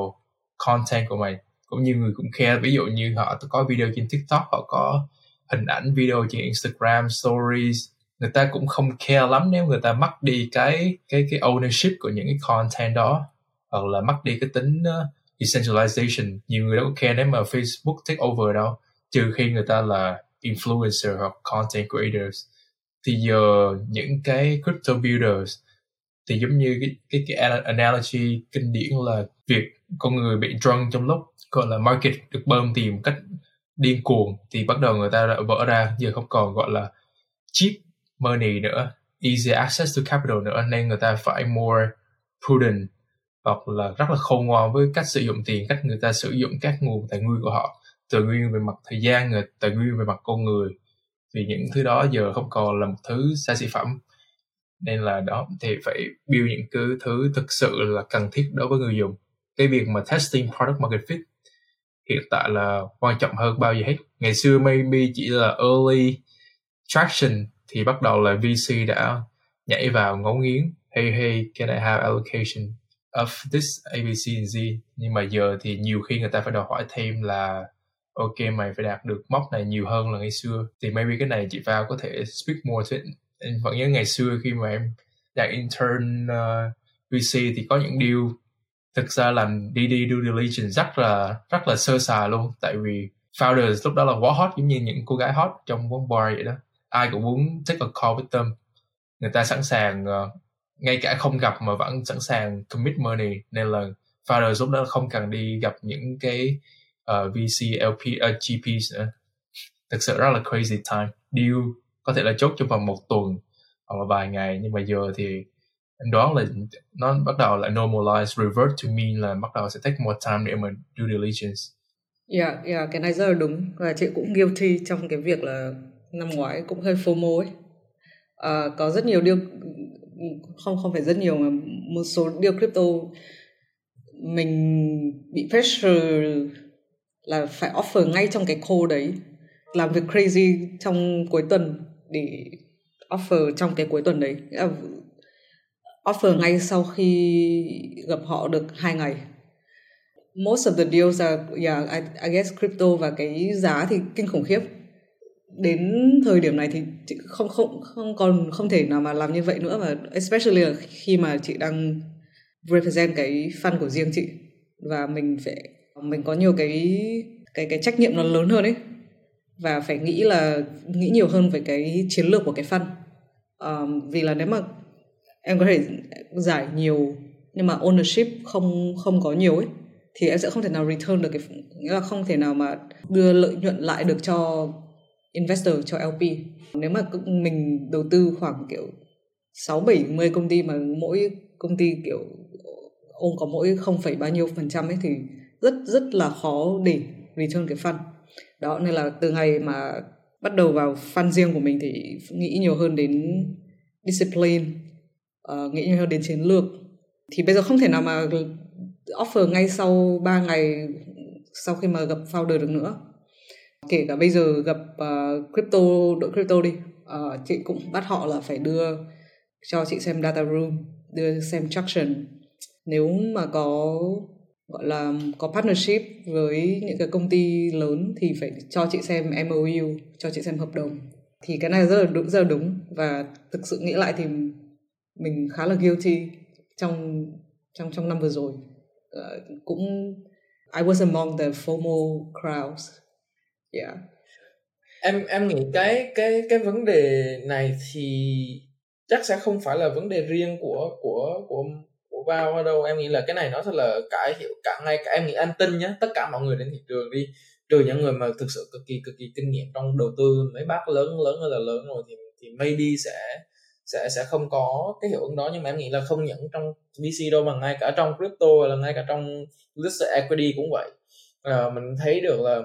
content của mày. Cũng như người cũng khe ví dụ như họ có video trên tiktok họ có hình ảnh video trên instagram stories người ta cũng không care lắm nếu người ta mất đi cái cái cái ownership của những cái content đó hoặc là mất đi cái tính uh, decentralization. Nhiều người đâu có care nếu mà Facebook take over đâu trừ khi người ta là influencer hoặc content creators thì giờ những cái crypto builders, thì giống như cái cái cái analogy kinh điển là việc con người bị drunk trong lúc, gọi là, market được bơm tiền một cách điên cuồng, thì bắt đầu người ta đã vỡ ra. Giờ không còn gọi là cheap money nữa, easy access to capital nữa, nên người ta phải more prudent hoặc là rất là khôn ngoan với cách sử dụng tiền, cách người ta sử dụng các nguồn tài nguyên của họ, tài nguyên về mặt thời gian, người, tài nguyên về mặt con người vì những thứ đó giờ không còn là một thứ xa xỉ phẩm. Nên là đó, thì phải build những cái thứ thực sự là cần thiết đối với người dùng. Cái việc mà testing product market fit hiện tại là quan trọng hơn bao giờ hết. Ngày xưa maybe chỉ là early traction thì bắt đầu là VC đã nhảy vào ngấu nghiến. Hey hey, can I have allocation of this ABC and Z nhưng mà giờ thì nhiều khi người ta phải đòi hỏi thêm là ok mày phải đạt được mốc này nhiều hơn là ngày xưa. Thì maybe cái này chị vào có thể speak more to it. Em vẫn nhớ ngày xưa khi mà em đạt intern uh, VC thì có những deal thực ra làm DD due diligence rất là rất là sơ sài luôn. Tại vì founders lúc đó là quá hot giống như những cô gái hot trong quán bar vậy đó. Ai cũng muốn take a call with them. Người ta sẵn sàng uh, ngay cả không gặp mà vẫn sẵn sàng commit money. Nên là founders lúc đó không cần đi gặp những cái Ờ, uh, VC, LP, uh, ờ, GPs nữa. Thực sự rất là crazy time. Deal có thể là chốt trong vòng một tuần hoặc là vài ngày nhưng mà giờ thì em đoán là nó bắt đầu lại normalize revert to mean là bắt đầu sẽ take more time để mà due diligence. Yeah, yeah, cái này rất là đúng. Và chị cũng guilty trong cái việc là năm ngoái cũng hơi FOMO ấy. À, có rất nhiều deal không không phải rất nhiều mà một số deal crypto mình bị pressure là phải offer ngay trong cái call đấy làm việc crazy trong cuối tuần để offer trong cái cuối tuần đấy. Offer ngay sau khi gặp họ được hai ngày. Most of the deals are yeah I, I guess crypto và cái giá thì kinh khủng khiếp. Đến thời điểm này thì chị không không không còn không thể nào mà làm như vậy nữa mà especially là khi mà chị đang represent cái fan của riêng chị và mình phải mình có nhiều cái cái cái trách nhiệm nó lớn hơn ấy. Và phải nghĩ là nghĩ nhiều hơn về cái chiến lược của cái fund. Um, vì là nếu mà em có thể giải nhiều nhưng mà ownership không không có nhiều ấy thì em sẽ không thể nào return được cái nghĩa là không thể nào mà đưa lợi nhuận lại được cho investor cho LP nếu mà mình đầu tư khoảng kiểu sáu bảy mươi công ty mà mỗi công ty kiểu ôm có mỗi không phẩy bao nhiêu phần trăm ấy thì rất rất là khó để return cái fund đó nên là từ ngày mà bắt đầu vào fund riêng của mình thì nghĩ nhiều hơn đến discipline uh, nghĩ nhiều hơn đến chiến lược. Thì bây giờ không thể nào mà offer ngay sau 3 ngày sau khi mà gặp founder được nữa. Kể cả bây giờ gặp uh, crypto đội crypto đi uh, chị cũng bắt họ là phải đưa cho chị xem data room đưa xem traction. Nếu mà có gọi là có partnership với những cái công ty lớn thì phải cho chị xem MOU cho chị xem hợp đồng. Thì cái này rất là đúng rất là đúng. Và thực sự nghĩ lại thì mình khá là guilty trong trong trong năm vừa rồi. Uh, cũng I was among the FOMO crowds. Yeah. Em em nghĩ cái cái cái vấn đề này thì chắc sẽ không phải là vấn đề riêng của của của của vào đâu. Em nghĩ là cái này nó thật là cả hiệu cả ngay cả em nghĩ anh tin nhé tất cả mọi người đến thị trường đi. Trừ những người mà thực sự cực kỳ cực kỳ kinh nghiệm trong đầu tư mấy bác lớn lớn hay là lớn rồi thì thì maybe sẽ sẽ sẽ không có cái hiệu ứng đó. Nhưng mà em nghĩ là không những trong VC đâu mà ngay cả trong crypto hay là ngay cả trong listed equity cũng vậy. À, mình thấy được là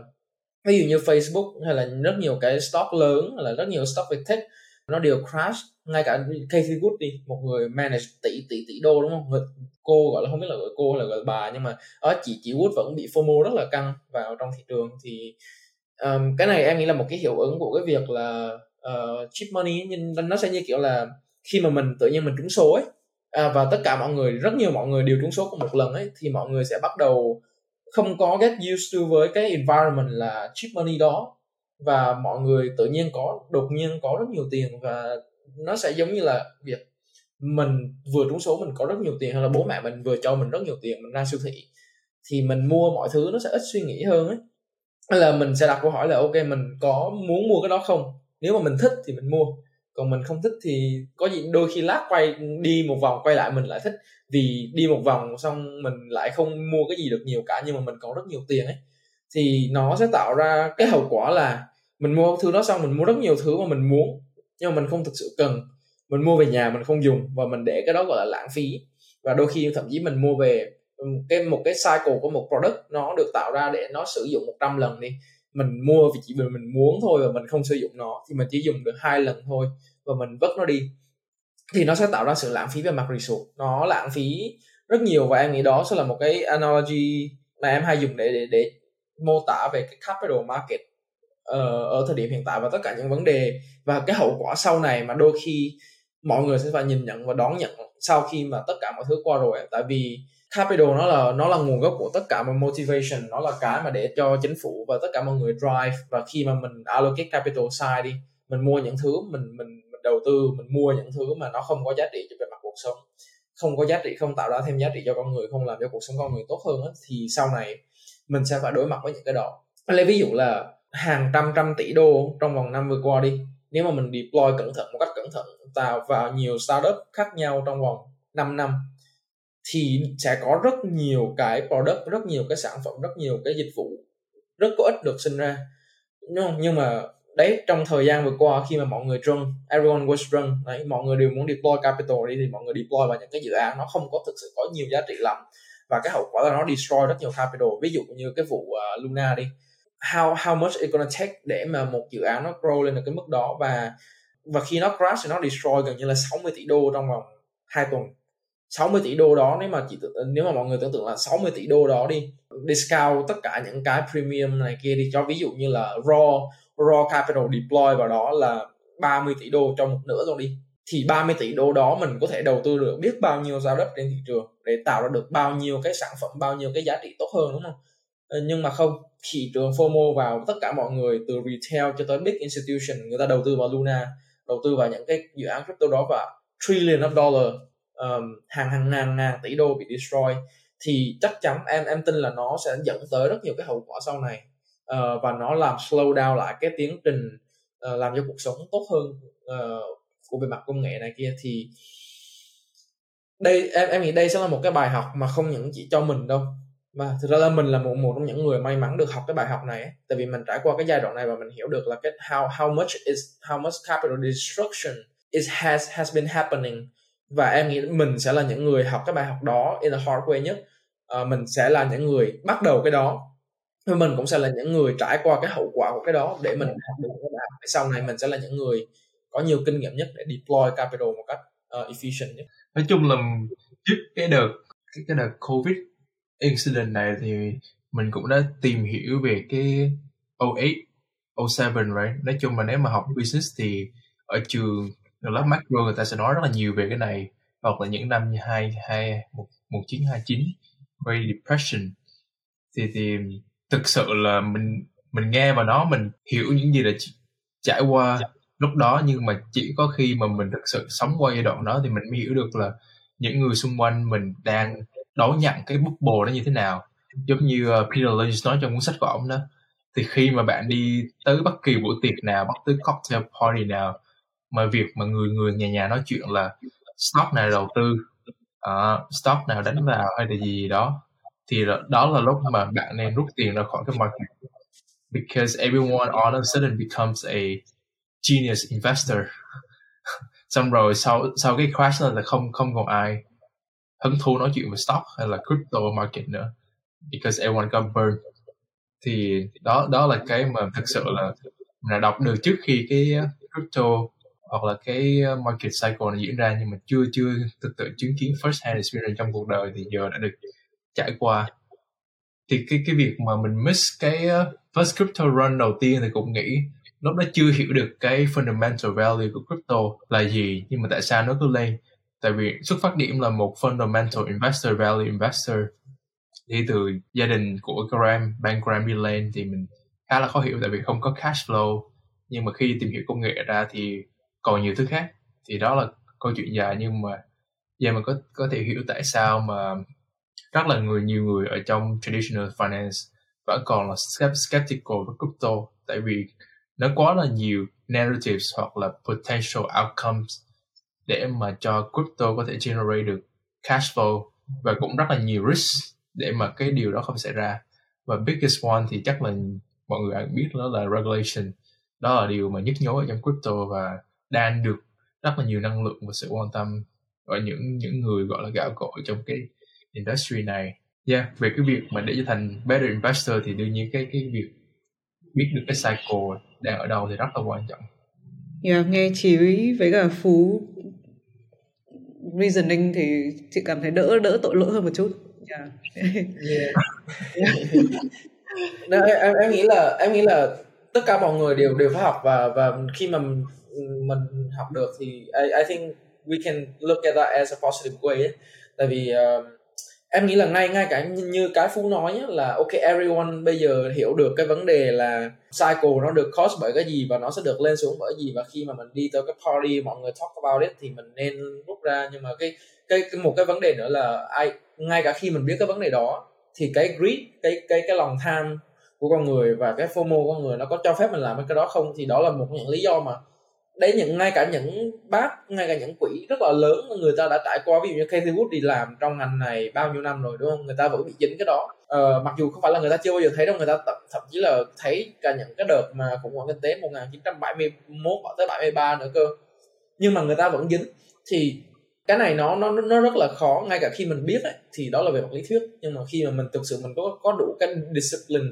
ví dụ như Facebook hay là rất nhiều cái stock lớn hay là rất nhiều stock về tech nó đều crash ngay cả Casey Wood đi một người manage tỷ tỷ tỷ đô đúng không? Người, cô gọi là không biết là gọi cô hay là gọi là bà nhưng mà ở chị chị Wood vẫn bị FOMO rất là căng vào trong thị trường. Thì um, cái này em nghĩ là một cái hiệu ứng của cái việc là uh, cheap money nhưng nó sẽ như kiểu là khi mà mình tự nhiên mình trúng số ấy à, và tất cả mọi người rất nhiều mọi người đều trúng số cùng một lần ấy thì mọi người sẽ bắt đầu không có get used to với cái environment là cheap money đó. Và mọi người tự nhiên có đột nhiên có rất nhiều tiền và nó sẽ giống như là việc mình vừa trúng số mình có rất nhiều tiền hay là bố mẹ mình vừa cho mình rất nhiều tiền, mình ra siêu thị, thì mình mua mọi thứ nó sẽ ít suy nghĩ hơn ấy. Là mình sẽ đặt câu hỏi là, ok, mình có muốn mua cái đó không? Nếu mà mình thích thì mình mua, còn mình không thích thì có gì, đôi khi lát quay đi một vòng quay lại mình lại thích, vì đi một vòng xong mình lại không mua cái gì được nhiều cả nhưng mà mình có rất nhiều tiền ấy. Thì nó sẽ tạo ra cái hậu quả là mình mua thứ đó xong mình mua rất nhiều thứ mà mình muốn nhưng mà mình không thực sự cần. Mình mua về nhà mình không dùng và mình để cái đó gọi là lãng phí. Và đôi khi thậm chí mình mua về ừ, cái một cái cycle của một product nó được tạo ra để nó sử dụng 100 lần đi. Mình mua vì chỉ vì mình muốn thôi và mình không sử dụng nó thì mình chỉ dùng được hai lần thôi và mình vứt nó đi. Thì nó sẽ tạo ra sự lãng phí về mặt resource. Nó lãng phí rất nhiều và em nghĩ đó sẽ là một cái analogy mà em hay dùng để để, để mô tả về cái capital market. Ờ, ở thời điểm hiện tại và tất cả những vấn đề. Và cái hậu quả sau này mà đôi khi mọi người sẽ phải nhìn nhận và đón nhận sau khi mà tất cả mọi thứ qua rồi. Tại vì capital nó là nó là nguồn gốc của tất cả mọi motivation nó là cái mà để cho chính phủ và tất cả mọi người drive. Và khi mà mình allocate capital sai đi mình mua những thứ mình mình mình đầu tư mình mua những thứ mà nó không có giá trị cho về mặt cuộc sống không có giá trị không tạo ra thêm giá trị cho con người không làm cho cuộc sống con người tốt hơn á, thì sau này mình sẽ phải đối mặt với những cái đó. Lấy ví dụ là hàng trăm trăm tỷ đô trong vòng năm vừa qua đi. Nếu mà mình deploy cẩn thận một cách cẩn thận tạo vào nhiều startup khác nhau trong vòng 5 năm thì sẽ có rất nhiều cái product rất nhiều cái sản phẩm rất nhiều cái dịch vụ rất có ích được sinh ra. Đúng không? nhưng mà đấy trong thời gian vừa qua khi mà mọi người drunk everyone was drunk đấy, mọi người đều muốn deploy capital đi thì mọi người deploy vào những cái dự án nó không có thực sự có nhiều giá trị lắm và cái hậu quả là nó destroy rất nhiều capital. Ví dụ như cái vụ uh, Luna đi how how much it gonna take để mà một dự án nó grow lên được cái mức đó. Và và khi nó crash thì nó destroy gần như là 60 tỷ đô trong vòng 2 tuần. 60 tỷ đô đó, nếu mà chỉ nếu mà mọi người tưởng tượng là 60 tỷ đô đó đi, discount tất cả những cái premium này kia đi, cho ví dụ như là raw raw capital deploy vào đó là 30 tỷ đô trong một nửa rồi đi, thì 30 tỷ đô đó mình có thể đầu tư được biết bao nhiêu giao đất trên thị trường để tạo ra được bao nhiêu cái sản phẩm, bao nhiêu cái giá trị tốt hơn, đúng không? Ờ, nhưng mà không thị trường FOMO vào tất cả mọi người từ retail cho tới big institution người ta đầu tư vào Luna đầu tư vào những cái dự án crypto đó và trillion of dollar um, hàng hàng ngàn ngàn tỷ đô bị destroy thì chắc chắn em em tin là nó sẽ dẫn tới rất nhiều cái hậu quả sau này. Uh, và nó làm slow down lại cái tiến trình uh, làm cho cuộc sống tốt hơn uh, của về mặt công nghệ này kia. Thì đây em em nghĩ đây sẽ là một cái bài học mà không những chỉ cho mình đâu mà thực ra là mình là một một trong những người may mắn được học cái bài học này ấy. tại vì mình trải qua cái giai đoạn này và mình hiểu được là cái how how much is how much capital destruction is has has been happening. Và em nghĩ mình sẽ là những người học cái bài học đó in a hard way nhất. À, mình sẽ là những người bắt đầu cái đó. Và mình cũng sẽ là những người trải qua cái hậu quả của cái đó để mình học được cái bài học sau này mình sẽ là những người có nhiều kinh nghiệm nhất để deploy capital một cách uh, efficient nhất. Nói chung là trước cái đợt cái, cái đợt covid incident này thì mình cũng đã tìm hiểu về cái 08 07 right? Nói chung là nếu mà học business thì ở trường lớp macro người ta sẽ nói rất là nhiều về cái này. Hoặc là những năm như hai hai một một chín hai chín Great Depression. Thì thì thực sự là mình mình nghe vào đó mình hiểu những gì là trải qua lúc đó. Nhưng mà chỉ có khi mà mình thực sự sống qua giai đoạn đó thì mình mới hiểu được là những người xung quanh mình đang đón nhận cái bức bồ đó như thế nào. Giống như ờ, Peter Lynch nói trong cuốn sách của ông đó thì khi mà bạn đi tới bất kỳ buổi tiệc nào bất cứ cocktail party nào mà việc mà người người nhà nhà nói chuyện là stock nào đầu tư uh, stock nào đánh vào hay là gì đó thì đó là lúc mà bạn nên rút tiền ra khỏi cái market. Because everyone all of a sudden becomes a genius investor. Xong rồi sau sau cái crash là không không còn ai hứng thú nói chuyện về stock hay là crypto market nữa. Because everyone got burned. Thì đó đó là cái mà thực sự là mình đã đọc được trước khi cái crypto hoặc là cái market cycle này diễn ra, nhưng mà chưa chưa thực tự chứng kiến first hand experience trong cuộc đời thì giờ đã được trải qua. Thì cái cái việc mà mình miss cái first crypto run đầu tiên thì cũng nghĩ lúc đó chưa hiểu được cái fundamental value của crypto là gì, nhưng mà tại sao nó cứ lên tại vì xuất phát điểm là một fundamental investor value investor. Đi từ gia đình của Graham, Bank Graham đi thì mình khá là khó hiểu tại vì không có cash flow. Nhưng mà khi tìm hiểu công nghệ ra thì còn nhiều thứ khác. Thì đó là câu chuyện dài nhưng mà giờ mình có có thể hiểu tại sao mà rất là người nhiều người ở trong traditional finance vẫn còn là skeptical với crypto. Tại vì nó quá là nhiều narratives hoặc là potential outcomes để mà cho crypto có thể generate được cash flow và cũng rất là nhiều risk để mà cái điều đó không xảy ra. Và biggest one thì chắc là mọi người ai biết đó là regulation. Đó là điều mà nhức nhối ở trong crypto và đang được rất là nhiều năng lượng và sự quan tâm ở những những người gọi là gạo cội trong cái industry này. Yeah về cái việc mà để trở thành better investor thì đương nhiên cái cái việc biết được cái cycle đang ở đâu thì rất là quan trọng. Yeah, nghe chị với cả phú reasoning thì chị cảm thấy đỡ đỡ tội lỗi hơn một chút dạ. yeah. yeah. no, em em nghĩ là em nghĩ là tất cả mọi người đều đều phải học và và khi mà mình học được thì I, I think we can look at that as a positive way ấy. tại vì uh, em nghĩ là ngay ngay cả như cái phú nói nhé, là ok everyone bây giờ hiểu được cái vấn đề là cycle nó được cost bởi cái gì và nó sẽ được lên xuống bởi gì. Và khi mà mình đi tới cái party mọi người talk about it thì mình nên rút ra. Nhưng mà cái cái, cái một cái vấn đề nữa là ai ngay cả khi mình biết cái vấn đề đó thì cái greed cái cái cái lòng tham của con người và cái FOMO của con người nó có cho phép mình làm cái đó không? Thì đó là một những lý do mà đấy những ngay cả những bác ngay cả những quỹ rất là lớn người ta đã trải qua. Ví dụ như kathy Wood đi làm trong ngành này bao nhiêu năm rồi đúng không? Người ta vẫn bị dính cái đó. Ờ, mặc dù không phải là người ta chưa bao giờ thấy đâu người ta tập, thậm chí là thấy cả những cái đợt mà khủng hoảng kinh tế 1971 hoặc tới 73 nữa cơ. Nhưng mà người ta vẫn dính. Thì cái này nó nó nó rất là khó. Ngay cả khi mình biết ấy, thì đó là về mặt lý thuyết. Nhưng mà khi mà mình thực sự mình có có đủ cái discipline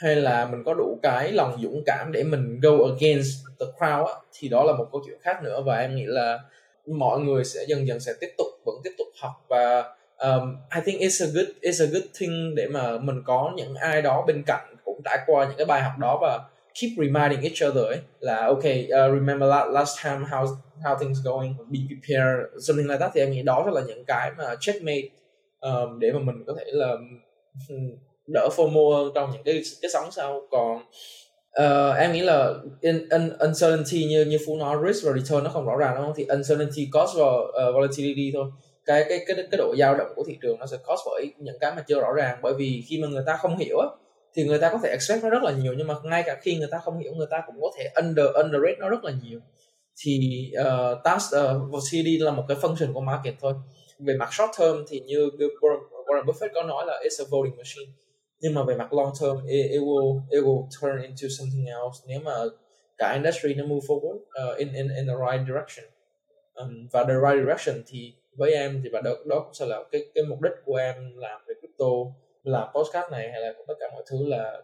hay là mình có đủ cái lòng dũng cảm để mình go against the crowd á, thì đó là một câu chuyện khác nữa. Và em nghĩ là mọi người sẽ dần dần sẽ tiếp tục vẫn tiếp tục học. Và um, I think it's a good it's a good thing để mà mình có những ai đó bên cạnh cũng trải qua những cái bài học đó và keep reminding each other ấy là okay uh, remember last time how how things going be prepared something like that. Thì em nghĩ đó sẽ là những cái mà checkmate um, để mà mình có thể là um, đỡ FOMO hơn trong những cái cái sóng sau. Còn uh, em nghĩ là in, in, uncertainty như như phú nói risk và return nó không rõ ràng đúng không? Thì uncertainty cost và uh, ờ, volatility thôi. Cái cái cái cái độ dao động của thị trường nó sẽ cost bởi những cái mà chưa rõ ràng. Bởi vì khi mà người ta không hiểu á thì người ta có thể expect nó rất là nhiều nhưng mà ngay cả khi người ta không hiểu người ta cũng có thể under underrate nó rất là nhiều. Thì uh, task uh, volatility là một cái function của market thôi. Về mặt short term thì như Warren Buffett có nói là it's a voting machine nhưng mà về mặt long term it, it will it will turn into something else nếu mà cả industry nó move forward uh, in in in the right direction. Um, và the right direction thì với em thì và đó, đó cũng sẽ là cái cái mục đích của em làm về crypto làm podcast này hay là tất cả mọi thứ là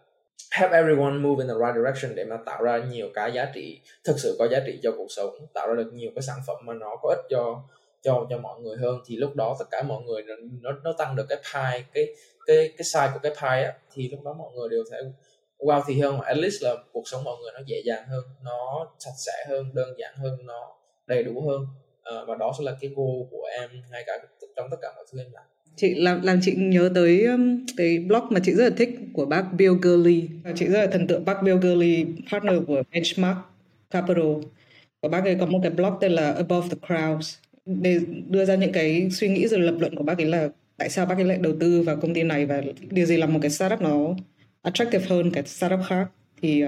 help everyone move in the right direction để mà tạo ra nhiều cái giá trị thực sự có giá trị cho cuộc sống tạo ra được nhiều cái sản phẩm mà nó có ích cho cho cho mọi người hơn thì lúc đó tất cả mọi người nó nó tăng được cái pie cái cái cái size của cái pie á thì lúc đó mọi người đều sẽ wow thì hơn mà at least là cuộc sống mọi người nó dễ dàng hơn nó sạch sẽ hơn đơn giản hơn nó đầy đủ hơn. À, và đó sẽ là cái goal của em ngay cả trong tất cả mọi thứ em làm. Chị làm làm chị nhớ tới um, cái blog mà chị rất là thích của bác Bill Gurley. Chị rất là thần tượng bác Bill Gurley partner của Benchmark Capital. Và bác ấy có một cái blog tên là Above the Crowds để đưa ra những cái suy nghĩ rồi lập luận của bác ấy là tại sao bác ấy lại đầu tư vào công ty này và điều gì là một cái startup nó attractive hơn cái startup khác. Thì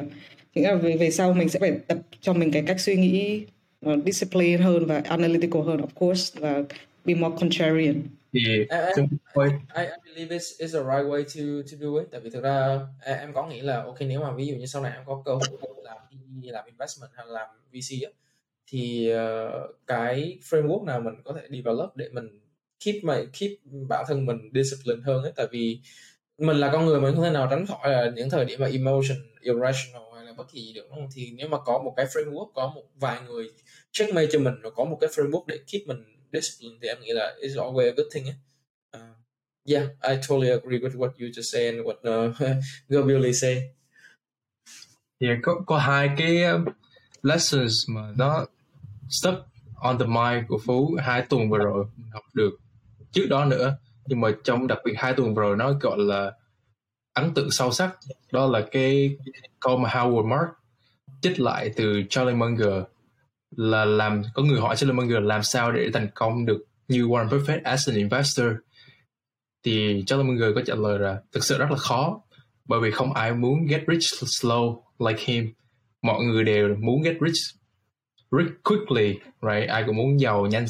chính là về, về sau mình sẽ phải tập cho mình cái cách suy nghĩ nó discipline hơn và analytical hơn of course và be more contrarian. Thì I, I, I, I believe it's, it's the right way to to do it. Tại vì thực ra em có nghĩ là ok nếu mà ví dụ như sau này em có cơ hội làm làm investment hay làm VC á, thì uh, cái framework nào mình có thể develop để mình keep my keep bản thân mình discipline hơn ấy tại vì mình là con người mình không thể nào tránh khỏi là những thời điểm mà emotion irrational hay là bất kỳ gì được đúng không thì nếu mà có một cái framework có một vài người checkmate cho mình rồi có một cái framework để keep mình discipline thì em nghĩ là it's always a good thing ấy. Uh, yeah, I totally agree with what you just said and what uh, Gabriel say. Yeah, có có hai cái lessons mà nó stuck on the mind của Phú hai tuần vừa rồi học được. Trước đó nữa, nhưng mà trong đặc biệt hai tuần vừa rồi nó gọi là ấn tượng sâu sắc. Đó là cái câu mà Howard Mark trích lại từ Charlie Munger, là làm, có người hỏi Charlie Munger làm sao để thành công được như Warren Buffett as an investor. Thì Charlie Munger có trả lời là, thực sự rất là khó, bởi vì không ai muốn get rich slow like him. Mọi người đều muốn get rich rich quickly right? Ai cũng muốn giàu nhanh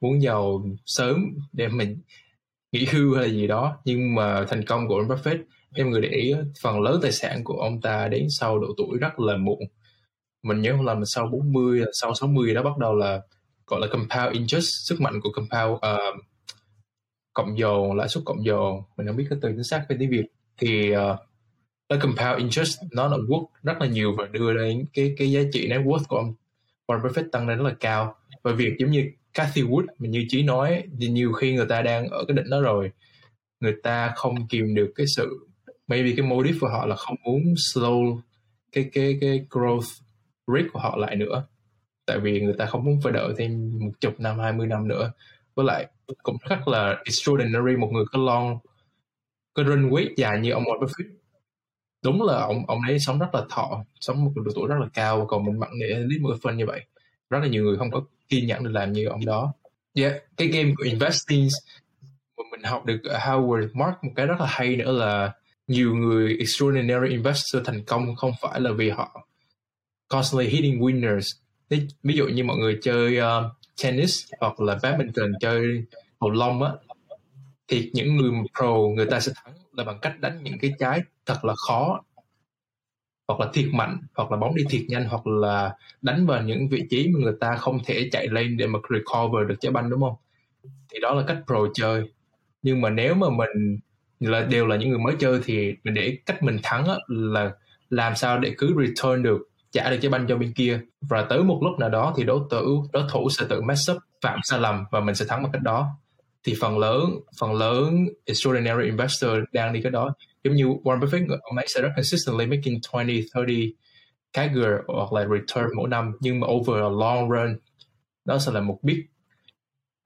muốn giàu sớm để mình nghỉ hưu hay là gì đó. Nhưng mà thành công của ông Buffett em người để ý phần lớn tài sản của ông ta đến sau độ tuổi rất là muộn. Mình nhớ không lầm sau 40 sau 60 đó bắt đầu là gọi là compound interest sức mạnh của compound uh, cộng dồn lãi suất cộng dồn. Mình không biết cái từ chính xác về tiếng việt. Thì uh, cái compound interest nó là quốc rất là nhiều và đưa đến cái cái giá trị net worth của ông. Warren Buffett tăng lên rất là cao. Và việc giống như Cathy Wood, mình như chí nói thì nhiều khi người ta đang ở cái đỉnh đó rồi, người ta không kìm được cái sự, maybe cái motive của họ là không muốn slow cái cái cái growth rate của họ lại nữa. Tại vì người ta không muốn phải đợi thêm một chục năm, hai mươi năm nữa. Với lại cũng rất là extraordinary một người có long cái runway dài như ông Warren Buffett đúng là ông ông ấy sống rất là thọ sống một độ tuổi rất là cao còn mình mặn để lý một phân như vậy. Rất là nhiều người không có kiên nhẫn để làm như ông đó. Yeah cái game của investing mà mình học được ở Howard Mark một cái rất là hay nữa là nhiều người extraordinary investor thành công không phải là vì họ constantly hitting winners. Ví dụ như mọi người chơi uh, tennis hoặc là badminton chơi cầu lông á thì những người pro người ta sẽ thắng là bằng cách đánh những cái trái thật là khó hoặc là thiệt mạnh hoặc là bóng đi thiệt nhanh hoặc là đánh vào những vị trí mà người ta không thể chạy lên để mà recover được trái banh đúng không? Thì đó là cách pro chơi. Nhưng mà nếu mà mình là đều là những người mới chơi thì mình để cách mình thắng á, là làm sao để cứ return được trả được trái banh cho bên kia. Và tới một lúc nào đó thì đối thủ đối thủ sẽ tự mess up phạm sai lầm và mình sẽ thắng bằng cách đó thì phần lớn phần lớn extraordinary investor đang đi cái đó. Giống như Warren Buffett ông ấy sẽ rất consistently making 20, 30 CAGR hoặc là return mỗi năm nhưng mà over a long run đó sẽ là một big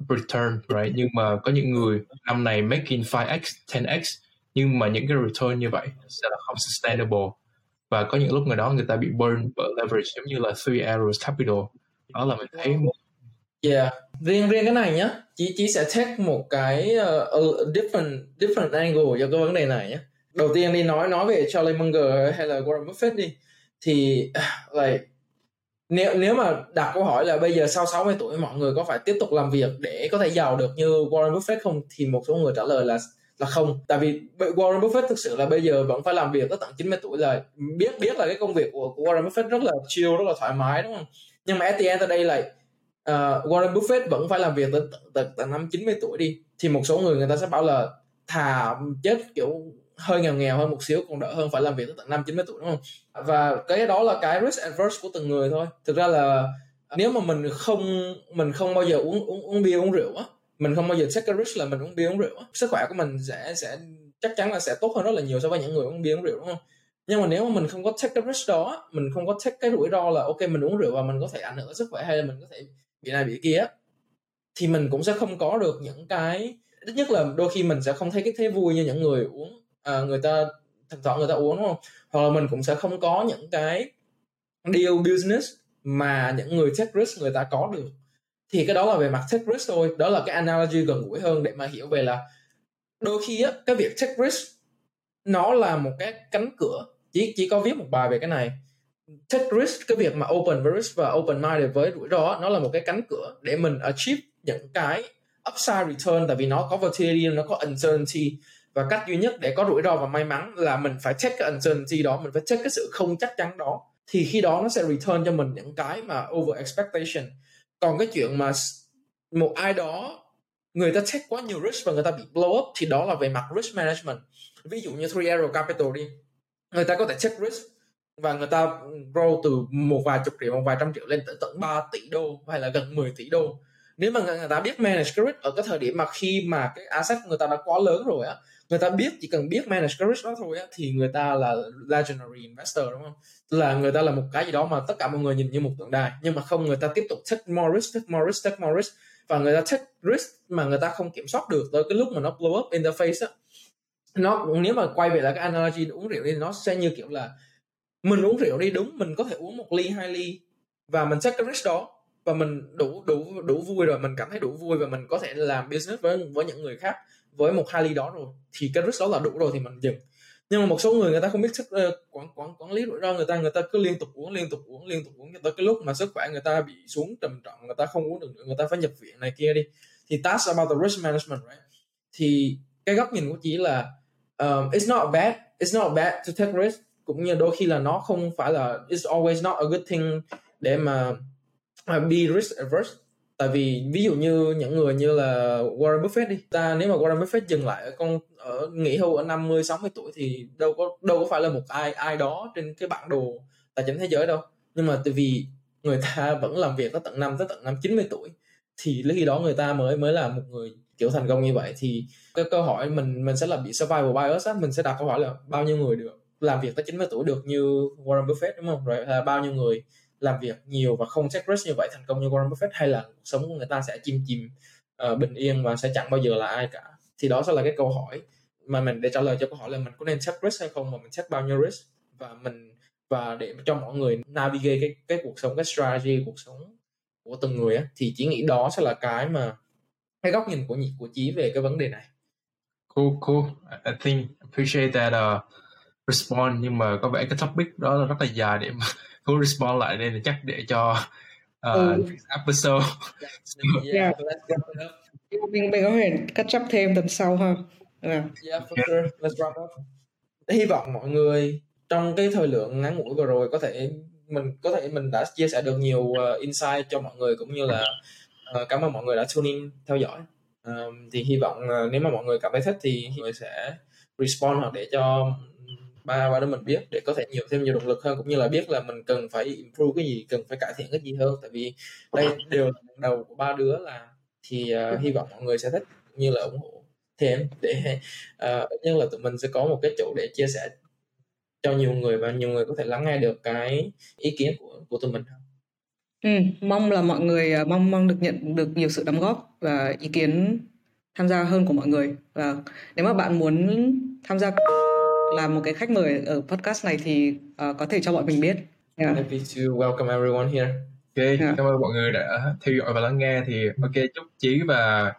return right? Nhưng mà có những người năm này making 5x 10x nhưng mà những cái return như vậy sẽ là không sustainable. Và có những lúc người đó người ta bị burn bởi leverage giống như là three arrows capital. Đó là mình thấy một Yeah, riêng riêng cái này nhá, chị chị sẽ take một cái uh, different different angle cho cái vấn đề này nhé. Đầu tiên đi nói nói về Charlie Munger hay là Warren Buffett đi, thì like nếu nếu mà đặt câu hỏi là bây giờ sau 60 tuổi mọi người có phải tiếp tục làm việc để có thể giàu được như Warren Buffett không thì một số người trả lời là là không tại vì Warren Buffett thực sự là bây giờ vẫn phải làm việc tới tận 90 tuổi rồi biết biết là cái công việc của, của Warren Buffett rất là chill rất là thoải mái đúng không nhưng mà at the end đây lại uh, Warren Buffett vẫn phải làm việc tới tận tận năm 90 tuổi đi. Thì một số người người ta sẽ bảo là thà chết kiểu hơi nghèo nghèo hơn một xíu còn đỡ hơn phải làm việc tới tận năm 90 tuổi đúng không? Và cái đó là cái risk adverse của từng người thôi. Thực ra là nếu mà mình không mình không bao giờ uống uống uống bia uống rượu á mình không bao giờ take cái risk là mình uống bia uống rượu á sức khỏe của mình sẽ sẽ chắc chắn là sẽ tốt hơn rất là nhiều so với những người uống bia uống rượu đúng không? Nhưng mà nếu mà mình không có take cái risk đó mình không có take cái rủi ro là ok mình uống rượu và mình có thể ảnh hưởng sức khỏe hay là mình có thể bị này bị kia thì mình cũng sẽ không có được những cái ít nhất là đôi khi mình sẽ không thấy cái thế vui như những người uống à, người ta thỉnh thoảng người ta uống đúng không? Hoặc là mình cũng sẽ không có những cái deal business mà những người take risk người ta có được. Thì cái đó là về mặt take risk thôi đó là cái analogy gần gũi hơn để mà hiểu về là đôi khi á cái việc take risk nó là một cái cánh cửa chỉ chỉ có viết một bài về cái này take risk, cái việc mà open với risk và open minded với rủi ro nó là một cái cánh cửa để mình achieve những cái upside return, tại vì nó có volatility, nó có uncertainty. Và cách duy nhất để có rủi ro và may mắn là mình phải check cái uncertainty đó, mình phải check cái sự không chắc chắn đó. Thì khi đó nó sẽ return cho mình những cái mà over expectation. Còn cái chuyện mà một ai đó, người ta check quá nhiều risk và người ta bị blow up, thì đó là về mặt risk management. Ví dụ như 3 Arrow Capital đi, người ta có thể check risk và người ta grow từ một vài chục triệu, một vài trăm triệu lên tới tận 3 tỷ đô, hay là gần 10 tỷ đô. Nếu mà người ta biết manage cái risk ở cái thời điểm mà khi mà cái asset người ta đã quá lớn rồi á, người ta biết, chỉ cần biết manage cái risk đó thôi á, thì người ta là legendary investor, đúng không? Là người ta là một cái gì đó mà tất cả mọi người nhìn như một tượng đài. Nhưng mà không, người ta tiếp tục take more risk, take more risk, take more risk. Và người ta take risk mà người ta không kiểm soát được tới cái lúc mà nó blow up interface á. Nó, nếu mà quay về lại cái analogy uống rượu thì nó sẽ như kiểu là mình uống rượu đi đúng mình có thể uống một ly hai ly và mình check cái risk đó và mình đủ đủ đủ vui rồi mình cảm thấy đủ vui và mình có thể làm business với với những người khác với một hai ly đó rồi thì cái risk đó là đủ rồi thì mình dừng. Nhưng mà một số người người ta không biết sức uh, quản quản quản lý rủi ro người ta người ta cứ liên tục uống liên tục uống liên tục uống cho tới cái lúc mà sức khỏe người ta bị xuống trầm trọng người ta không uống được nữa người ta phải nhập viện này kia đi. Thì that's about the risk management right? Thì cái góc nhìn của chị là um, it's not bad it's not bad to take risk cũng như đôi khi là nó không phải là, it's always not a good thing để mà à, be risk averse. Tại vì ví dụ như những người như là Warren Buffett đi, ta nếu mà Warren Buffett dừng lại ở con, ở nghỉ hưu ở 50 60 tuổi thì đâu có đâu có phải là một ai ai đó trên cái bản đồ tài chính thế giới đâu. Nhưng mà từ vì người ta vẫn làm việc tới tận năm, tới tận năm 90 tuổi, thì lúc khi đó người ta mới mới là một người kiểu thành công như vậy. Thì cái câu hỏi mình mình sẽ là bị survival bias á, mình sẽ đặt câu hỏi là bao nhiêu người được? Làm việc tới 90 tuổi được như Warren Buffett đúng không? Rồi là bao nhiêu người làm việc nhiều và không take risk như vậy thành công như Warren Buffett hay là cuộc sống của người ta sẽ chim chìm uh, bình yên và sẽ chẳng bao giờ là ai cả? Thì đó sẽ là cái câu hỏi mà mình để trả lời cho câu hỏi là mình có nên take risk hay không mà mình take bao nhiêu risk? Và mình và để cho mọi người navigate cái cái cuộc sống cái strategy cuộc sống của từng người á thì chỉ nghĩ đó sẽ là cái mà cái góc nhìn của nhị của chí về cái vấn đề này. Cool cool. I think appreciate that uh, response nhưng mà có vẻ cái topic đó là rất là dài để mà cố respond lại đây là chắc để cho uh, ừ. episode yeah. yeah. mình mình có thể catch up thêm tuần sau ha yeah. yeah for sure let's wrap up hy vọng mọi người trong cái thời lượng ngắn ngủi vừa rồi có thể mình có thể mình đã chia sẻ được nhiều uh, insight cho mọi người cũng như là uh, cảm ơn mọi người đã tune in theo dõi uh, thì hy vọng uh, nếu mà mọi người cảm thấy thích thì mọi người sẽ respond hoặc để cho ba ba đứa mình biết để có thể nhiều thêm nhiều động lực hơn cũng như là biết là mình cần phải improve cái gì cần phải cải thiện cái gì hơn. Tại vì đây đều là đầu của ba đứa là thì uh, hy vọng mọi người sẽ thích cũng như là ủng hộ thêm để uh, nhất là tụi mình sẽ có một cái chỗ để chia sẻ cho nhiều người và nhiều người có thể lắng nghe được cái ý kiến của của tụi mình Ừ, mong là mọi người à, mong mong được nhận được nhiều sự đóng góp và ý kiến tham gia hơn của mọi người. Và nếu mà bạn muốn tham gia làm một cái khách mời ở podcast này thì uh, có thể cho bọn mình biết. Yeah. Happy to welcome everyone here. Ok, yeah. cảm ơn mọi người đã theo dõi và lắng nghe thì ok chúc Chí và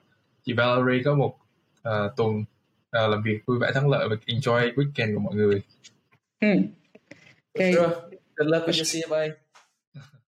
chị Valerie có một uh, tuần uh, làm việc vui vẻ thắng lợi và enjoy weekend của mọi người. Ừ. Okay. Sure. Good luck with your CFA.